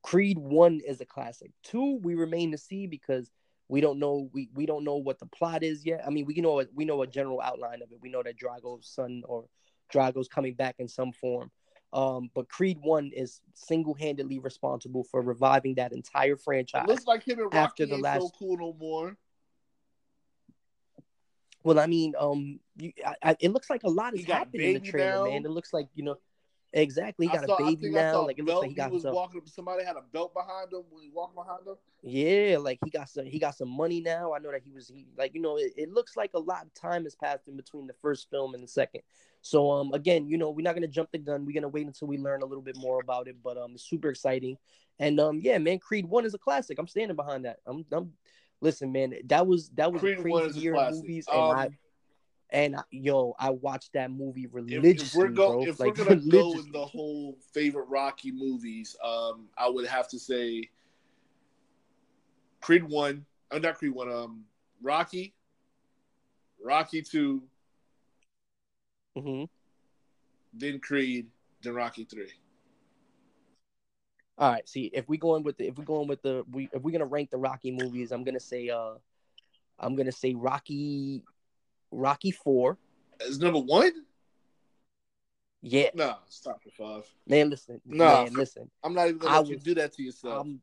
Creed one is a classic. Two, we remain to see because we don't know we, we don't know what the plot is yet. I mean, we know we know a general outline of it. We know that Drago's son or Drago's coming back in some form. Um, but Creed one is single handedly responsible for reviving that entire franchise. It looks like him and Rocky After the last- so cool no more. Well, I mean, um, you, I, I, it looks like a lot is happening in the trailer, now. man. It looks like you know, exactly. He got saw, a baby think I saw now. Like it looks like he he got was some. walking. Somebody had a belt behind him when he walked behind him. Yeah, like he got some he got some money now. I know that he was he like you know it, it looks like a lot of time has passed in between the first film and the second. So um again, you know, we're not gonna jump the gun. We're gonna wait until we learn a little bit more about it. But um it's super exciting. And um yeah, man, Creed one is a classic. I'm standing behind that. I'm I'm listen, man, that was that was Creed a 1 crazy year of movies and I Um, and I, yo, I watched that movie religiously, if we're go, bro. if like we're gonna go in the whole favorite Rocky movies, um, I would have to say Creed one. Oh, not Creed one. Um, Rocky, Rocky two, mm-hmm. then Creed, then Rocky three. All right. See, if we going with the if we going with the we if we're gonna rank the Rocky movies, I'm gonna say uh, I'm gonna say Rocky, Rocky four. Is number one? Yeah, No, stop at five. man. Listen, Nah. man. Listen. I'm not even gonna let you do that to yourself. I'm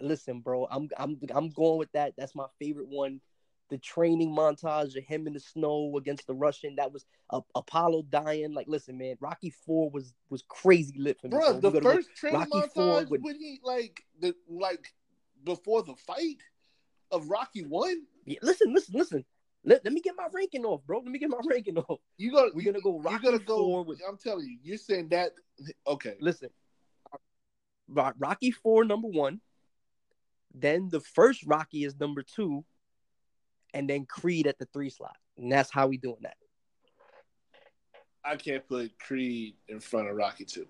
listen, bro. I'm I'm I'm going with that. That's my favorite one. The training montage of him in the snow against the Russian. That was uh, Apollo dying. Like, listen, man. Rocky four was was crazy lit for me. Bro, So the we gotta go- first training Rocky montage with- when he like the like before the fight of Rocky one. Yeah, listen, listen, listen. Let, let me get my ranking off, bro. Let me get my ranking off. You gotta We're gonna go Rocky gotta go. four with I'm telling you, you're saying that. Okay, listen, Rocky four number one, then the first Rocky is number two, and then Creed at the three slot, and that's how we doing that. I can't put Creed in front of Rocky two.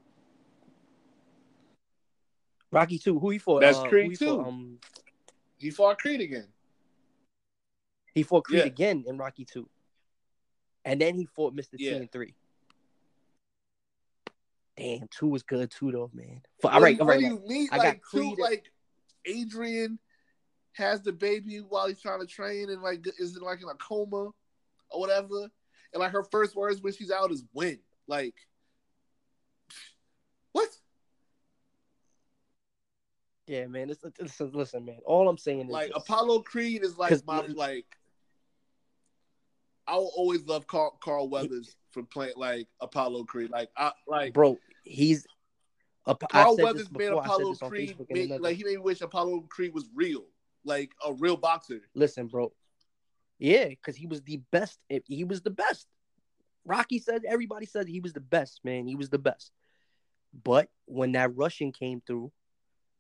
Rocky two, who he fought? That's uh, Creed fought? two. Um, He fought Creed again. he fought Creed Yeah. again in Rocky two, and then he fought Mister Yeah. T in three. Damn, two was good too, though, man. For, all right, you- right. What do you mean? I got Like two, Creed- like Adrian has the baby while he's trying to train and like is it like in a coma or whatever. And like her first words when she's out is "win." Like, what? Yeah, man. It's, it's, listen, man. All I'm saying is Like this. Apollo Creed is like my like. I will always love Carl, Carl Weathers for playing like Apollo Creed. Like I like bro. He's a, Carl Weathers made Apollo Creed made, like he made me wish Apollo Creed was real, like a real boxer. Listen, bro. Yeah, because he was the best. He was the best. Rocky said everybody said he was the best, man. He was the best. But when that Russian came through,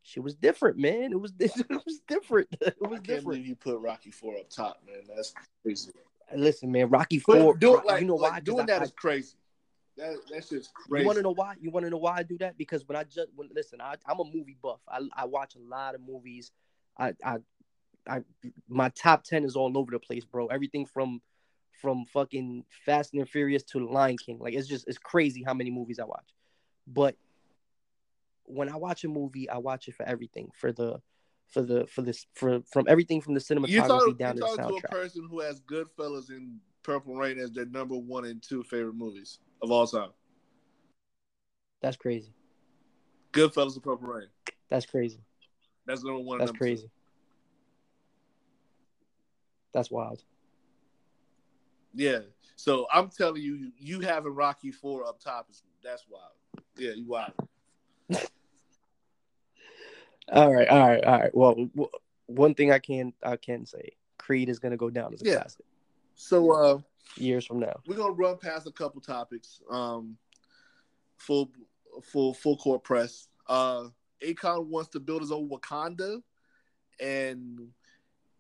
she was different, man. It was it was different. It was I can't different. believe you put Rocky Four up top, man. That's crazy. Listen, man, Rocky Four. Do, like, you know like, why? Doing that I, is crazy. That that's just crazy. You want to know why? You want to know why I do that? Because when I just when, listen, I, I'm a movie buff. I I watch a lot of movies. I I I my top ten is all over the place, bro. Everything from from fucking Fast and Furious to Lion King. Like it's just it's crazy how many movies I watch. But when I watch a movie, I watch it for everything, for the for the for this for from everything from the cinematography you talk, down you to the soundtrack. To a person who has Goodfellas and Purple Rain as their number one and two favorite movies of all time. That's crazy. Goodfellas and Purple Rain. That's crazy. That's number one. That's crazy. Two. That's wild. Yeah. So I'm telling you, you having Rocky Four up top is that's wild. Yeah, you wild. all right, all right, all right. Well, one thing I can I can say, Creed is gonna go down as a yeah. classic. So uh years from now, we're gonna run past a couple topics. Um, full full full court press. Uh, Akon wants to build his own Wakanda, and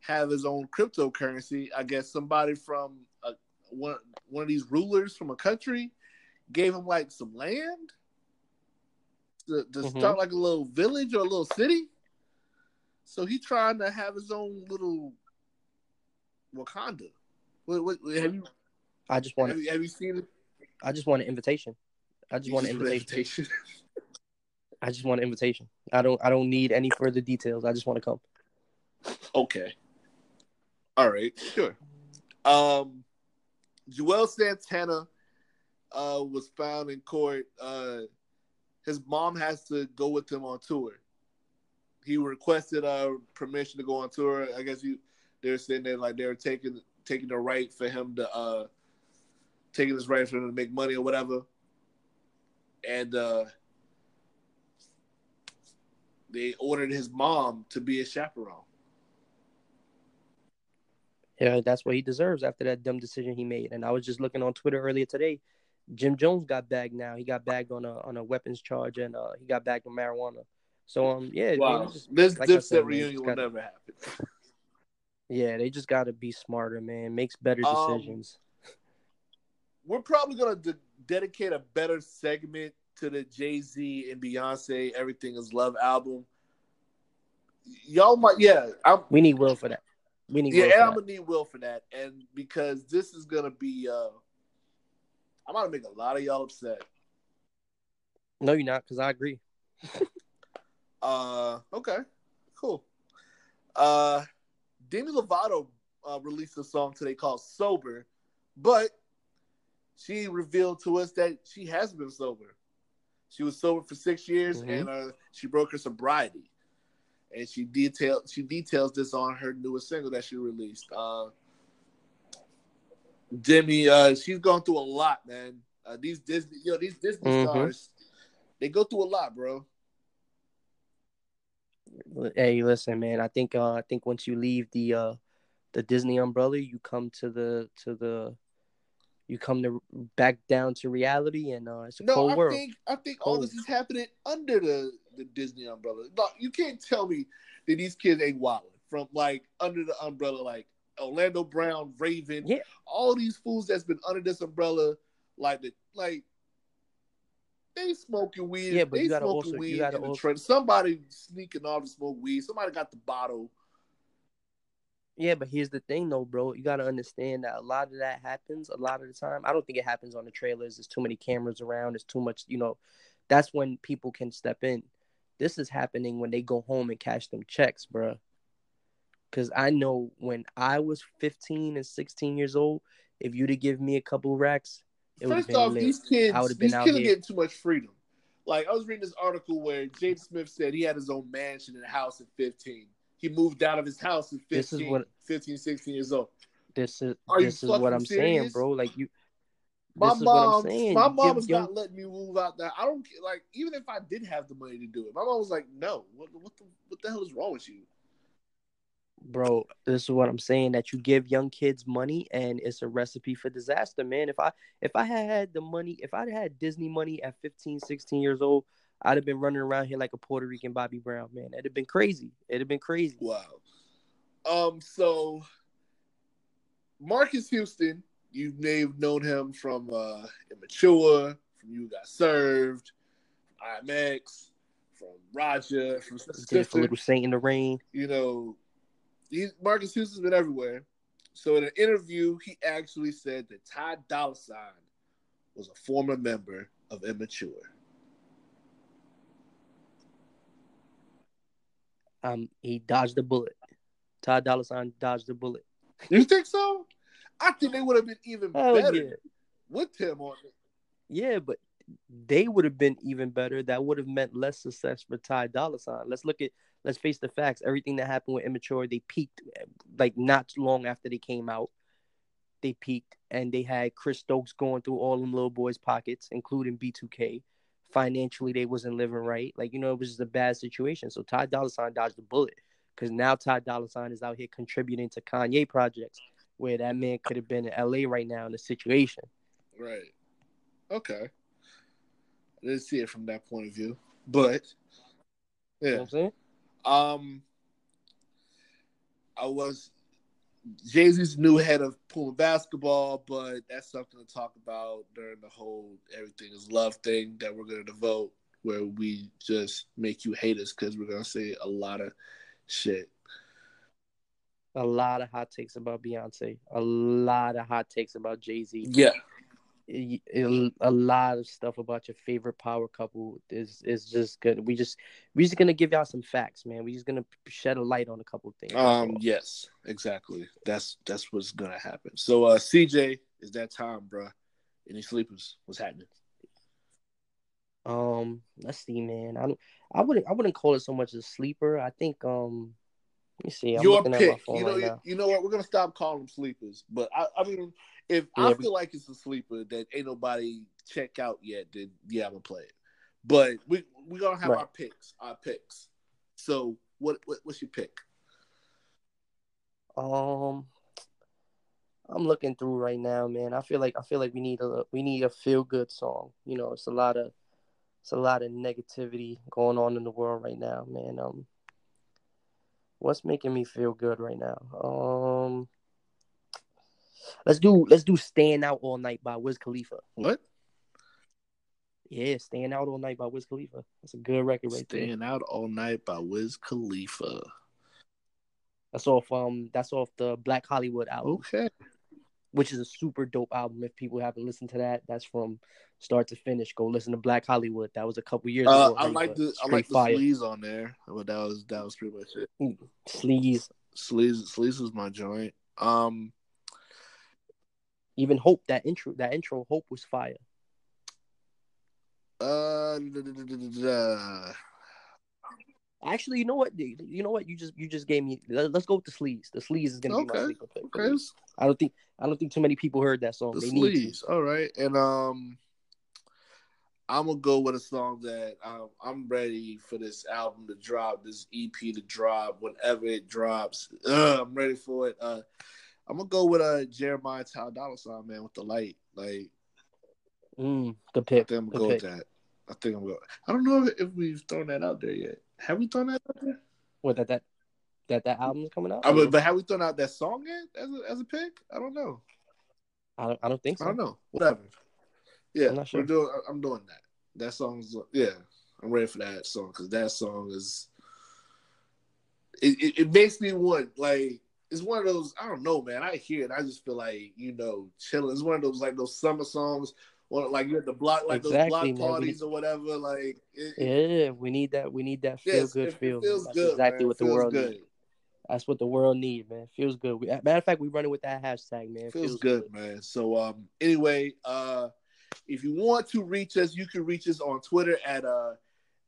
have his own cryptocurrency. I guess somebody from a, one one of these rulers from a country gave him like some land to, to mm-hmm. start like a little village or a little city. So he trying to have his own little Wakanda. What, what, have you? I just want. Have, you, have you seen it? I just want an invitation. I just you want an invitation. invitation. I just want an invitation. I don't. I don't need any further details. I just want to come. Okay. All right, sure. Um, Juelz Santana uh, was found in court. Uh, his mom has to go with him on tour. He requested uh, permission to go on tour. I guess you they're saying that like they were taking taking the right for him to uh, taking his right for him to make money or whatever. And uh, they ordered his mom to be a chaperone. Yeah, that's what he deserves after that dumb decision he made. And I was just looking on Twitter earlier today. Jim Jones got bagged now. He got bagged on a on a weapons charge and uh, he got bagged on marijuana. So um yeah, wow. just, this like Dipset reunion will never happen. Yeah, they just got to be smarter, man. Makes better um, decisions. Um, we're probably gonna de- dedicate a better segment to the Jay Z and Beyonce "Everything Is Love" album. Y'all might, yeah. I'm, we need Will for that. We need yeah, and I'm gonna need Will for that, and because this is gonna be, uh I'm gonna make a lot of y'all upset. No, you're not, because I agree. uh, okay, cool. Uh, Demi Lovato uh, released a song today called "Sober," but she revealed to us that she has been sober. She was sober for six years, mm-hmm. and uh, she broke her sobriety and she detailed she details this on her newest single that she released. Uh, Demi, uh, she's going through a lot, man. Uh, these Disney, yo, these Disney mm-hmm. stars, they go through a lot, bro. Hey, listen, man. I think uh, I think once you leave the uh, the Disney umbrella, you come to the to the you come to back down to reality, and uh, it's a no, cold I world. Think, I think cold. all this is happening under the the Disney umbrella. No, you can't tell me that these kids ain't wilding from like under the umbrella, like Orlando Brown, Raven, yeah. all these fools that's been under this umbrella, like the like they smoking weed. Yeah, but they you gotta smoking also, weed you gotta also, Somebody sneaking off to smoke weed. Somebody got the bottle. Yeah, but here's the thing though, bro. You gotta understand that a lot of that happens a lot of the time. I don't think it happens on the trailers. There's too many cameras around. There's too much, you know. That's when people can step in. This is happening when they go home and cash them checks, bro. Cause I know when I was 15 and 16 years old, if you'd have given me a couple racks, it would have been off, lit. these kids, I would been these out kids here. are getting too much freedom. Like I was reading this article where Jaden Smith said he had his own mansion and house at 15. He moved out of his house at 15, what, 15 16 years old. This is Are this is what I'm saying, bro. Like you, My this is mom, my mom give was not letting me move out there. I don't like even if I did have the money to do it. My mom was like, "No, what, what the what the hell is wrong with you?" bro. This is what I'm saying. That you give young kids money, and it's a recipe for disaster, man. If I if I had had the money, if I'd had Disney money at 15, 16 years old, I'd have been running around here like a Puerto Rican Bobby Brown, man. It'd have been crazy. It'd have been crazy. Wow. Um. So Marques Houston, you may have known him from uh, Immature, from You Got Served, IMX, from Roger, from Sister. Little Saint in the Rain. you know, he, Marques Houston's been everywhere. So in an interview, he actually said that Ty Dolla Sign was a former member of Immature. Um, he dodged the bullet. Ty Dolla Sign dodged the bullet. You think so? I think they would have been even Hell better yeah. with him on it. Yeah, but they would have been even better. That would have meant less success for Ty Dolla Sign. Let's look at let's face the facts. Everything that happened with Immature, they peaked like not long after they came out. They peaked and they had Chris Stokes going through all them little boys' pockets, including B2K. Financially, they wasn't living right. Like, you know, it was just a bad situation. So Ty Dolla Sign dodged the bullet. Because now Ty Dolla Sign is out here contributing to Kanye projects where that man could have been in LA right now in the situation. Right. Okay. I didn't see it from that point of view. But You know yeah. what I'm saying? Um I was Jay Z's new head of Puma basketball, but that's something to talk about during the whole everything is love thing that we're gonna devote, where we just make you hate us because we're gonna say a lot of shit. a lot of hot takes about Beyonce, a lot of hot takes about Jay Z, Yeah. A lot of stuff about your favorite power couple is is just good. We just we just gonna give y'all some facts, man. We just gonna shed a light on a couple things. Um. all. Yes. Exactly. That's that's what's gonna happen. So, uh, CJ, is that time, bruh? Any sleepers? What's happening? Um, let's see, man. I don't, I wouldn't I wouldn't call it so much a sleeper. I think um, let me see. I'm Your looking at my pick. phone You know. right You, you know what? We're gonna stop calling them sleepers. But I, I mean, if Yeah, I feel like it's a sleeper that ain't nobody check out yet, then yeah, I'm gonna play it. But we we gonna have Right. our picks. Our picks. So what, what what's your pick? Um, I'm looking through right now, man. I feel like I feel like we need a we need a feel good song. You know, it's a lot of it's a lot of negativity going on in the world right now, man. Um, what's making me feel good right now? Um, let's do let's do "Staying Out All Night" by Wiz Khalifa. What? Yeah, "Staying Out All Night" by Wiz Khalifa. That's a good record right there. Staying out all night by Wiz Khalifa. That's off um that's off the Blacc Hollywood album. Okay. which is a super dope album. If people haven't listened to that, that's from start to finish. Go listen to Blacc Hollywood. That was a couple years Uh, ago. I like the I like the fire. sleaze on there, but that was that was pretty much it. Sleaze. Sleaze sleaze was my joint. Um, Even Hope. That intro. That intro. Hope was fire. uh. Actually, you know what? You know what? You just you just gave me. let- Let's go with the Sleaze. The Sleaze is gonna be my Okay, sleeper pick. okay. I don't think I don't think too many people heard that song. the they need All right, and um, I'm gonna go with a song that um, I'm ready for this album to drop, this EP to drop, whenever it drops. Ugh, I'm ready for it. Uh, I'm gonna go with uh Jeremiah Ty Dolla Sign, man, with the light. Like, Mm, I pick. think I'm gonna go pick. with that. I think I'm going. I don't know if we've thrown that out there yet. Have we thrown that out there? What that that that that album is coming out? I mean, but have we thrown out that song yet as a, as a pick? I don't know. I don't, I don't think so. I don't know. Whatever. Yeah, I'm not sure. we're doing. I'm doing that. That song's yeah. I'm ready for that song because that song is. It, it it makes me want like it's one of those I don't know man I hear it I just feel like you know chilling it's one of those like those summer songs or like you're at the block like Exactly, those block man. We- parties or whatever like it, Yeah, we need that. We need that feel yes, good feel. feels That's good exactly man. what the feels world good needs. That's what the world needs, man. Feels good. We, matter of fact, we running with that hashtag, man. feels, good, man. So um anyway, uh if you want to reach us, you can reach us on Twitter at uh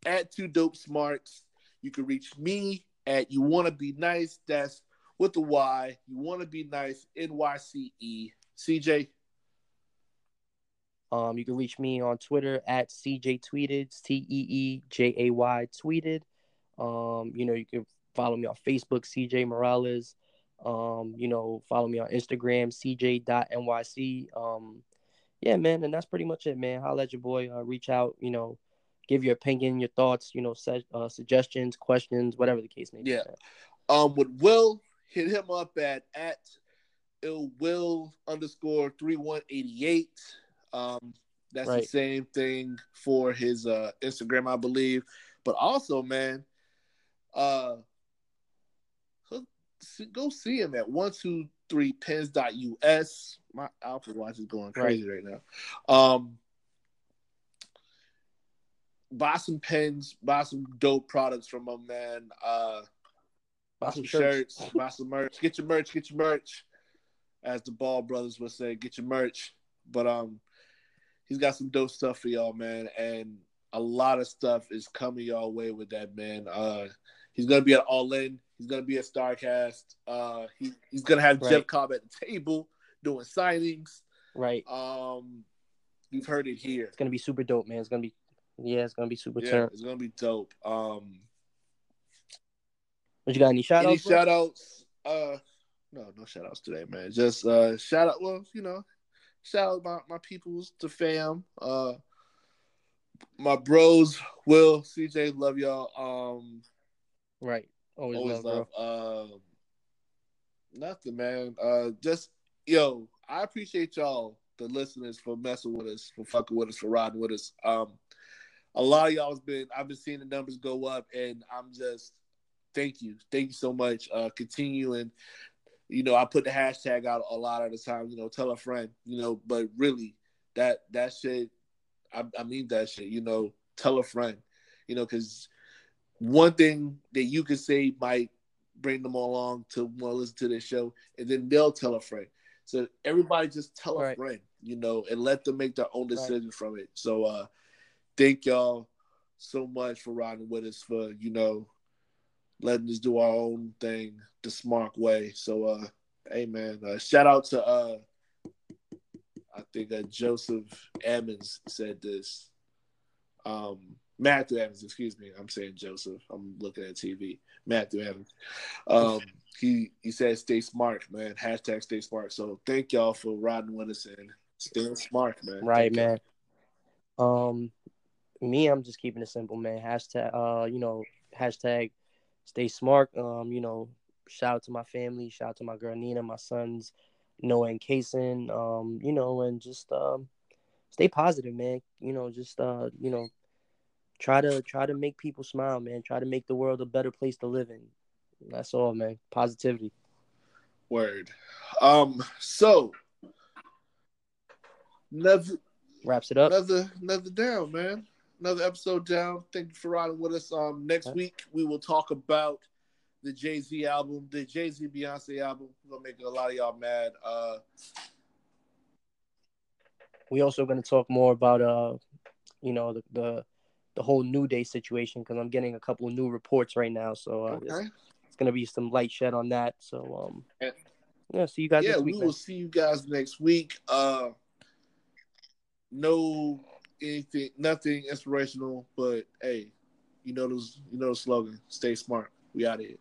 at two dope smarts. You can reach me at you wanna be nice. That's with the Y. You want to be nice. NYCE. CJ. Um, you can reach me on Twitter at CJ Tweeted, T E E J A Y Tweeted. Um, you know, you can follow me on Facebook, CJ Morales. Um, you know, follow me on Instagram, CJ.NYC. Um, yeah, man, and that's pretty much it, man. Holla at your boy. Uh, reach out, you know, give your opinion, your thoughts, you know, uh, suggestions, questions, whatever the case may be. Yeah. Um, with Will, hit him up at at ill will underscore three one eighty eight. Um, that's Right. the same thing for his uh Instagram, I believe. But also, man, uh, go see- him at one two three pens.us. My Apple Watch is going crazy right, now. Um, buy some pens, buy some dope products from my man. Uh, buy some shirts, buy some merch. Get your merch, get your merch. As the Ball brothers would say, get your merch. But um, he's got some dope stuff for y'all, man, and a lot of stuff is coming y'all way with that man. Uh, he's gonna be at All In. He's gonna be at Starcast. Uh, he, he's gonna have Jeff Cobb at the table doing signings. Right. Um, you've heard it here. It's gonna be super dope, man. It's gonna be yeah, it's gonna be super Yeah, turn. it's gonna be dope. Um, You got any shout any outs? shout outs? Uh, no, no shout outs today, man. Just uh, shout out. Well, you know, shout out my my peoples, the fam. Uh, my bros, Will, CJ, love y'all. Um, Right. Always, always love, love. Um, nothing, man. Uh, just yo, I appreciate y'all, the listeners, for messing with us, for fucking with us, for riding with us. Um, a lot of y'all has been. I've been seeing the numbers go up, and I'm just thank you, thank you so much. Uh, continue and you know, I put the hashtag out a lot of the time. You know, tell a friend. You know, but really, that that shit, I, I mean that shit. You know, tell a friend. You know, because one thing that you could say might bring them along to want to listen to this show, and then they'll tell a friend. So everybody just tell a friend, you know, and let them make their own Right. decision from it. So uh thank y'all so much for riding with us for, you know, letting us do our own thing the smart way. So uh hey man, uh, shout out to uh I think uh, Joseph Emmons said this. Um Matthew Evans, excuse me. I'm saying Joseph. I'm looking at TV. Matthew Evans. Um, he he said, "Stay smart, man." Hashtag Stay smart. So thank y'all for riding with us and staying smart, man. Right, Thank man. Um, me, I'm just keeping it simple, man. Hashtag, uh, you know, hashtag, stay smart. Um, you know, shout out to my family, shout out to my girl Nina, my sons, Noah and Kason. Um, you know, and just um, stay positive, man. You know, just uh, you know, try to try to make people smile, man. Try to make the world a better place to live in. That's all, man. Positivity. Word. Um. So another Wraps it up. another another down, man. Another episode down. Thank you for riding with us. Um. Next Okay. week we will talk about the Jay Z album, the Jay Z Beyonce album. We're gonna make a lot of y'all mad. Uh. we also going to talk more about uh you know the the, the whole new day situation because i'm getting a couple of new reports right now so uh, it's, Okay. it's going to be some light shed on that so um Yeah. yeah see you guys yeah, next we week will man. see you guys next week. Uh, no anything, nothing inspirational, but hey, you know those, you know the slogan: stay smart. We out of here.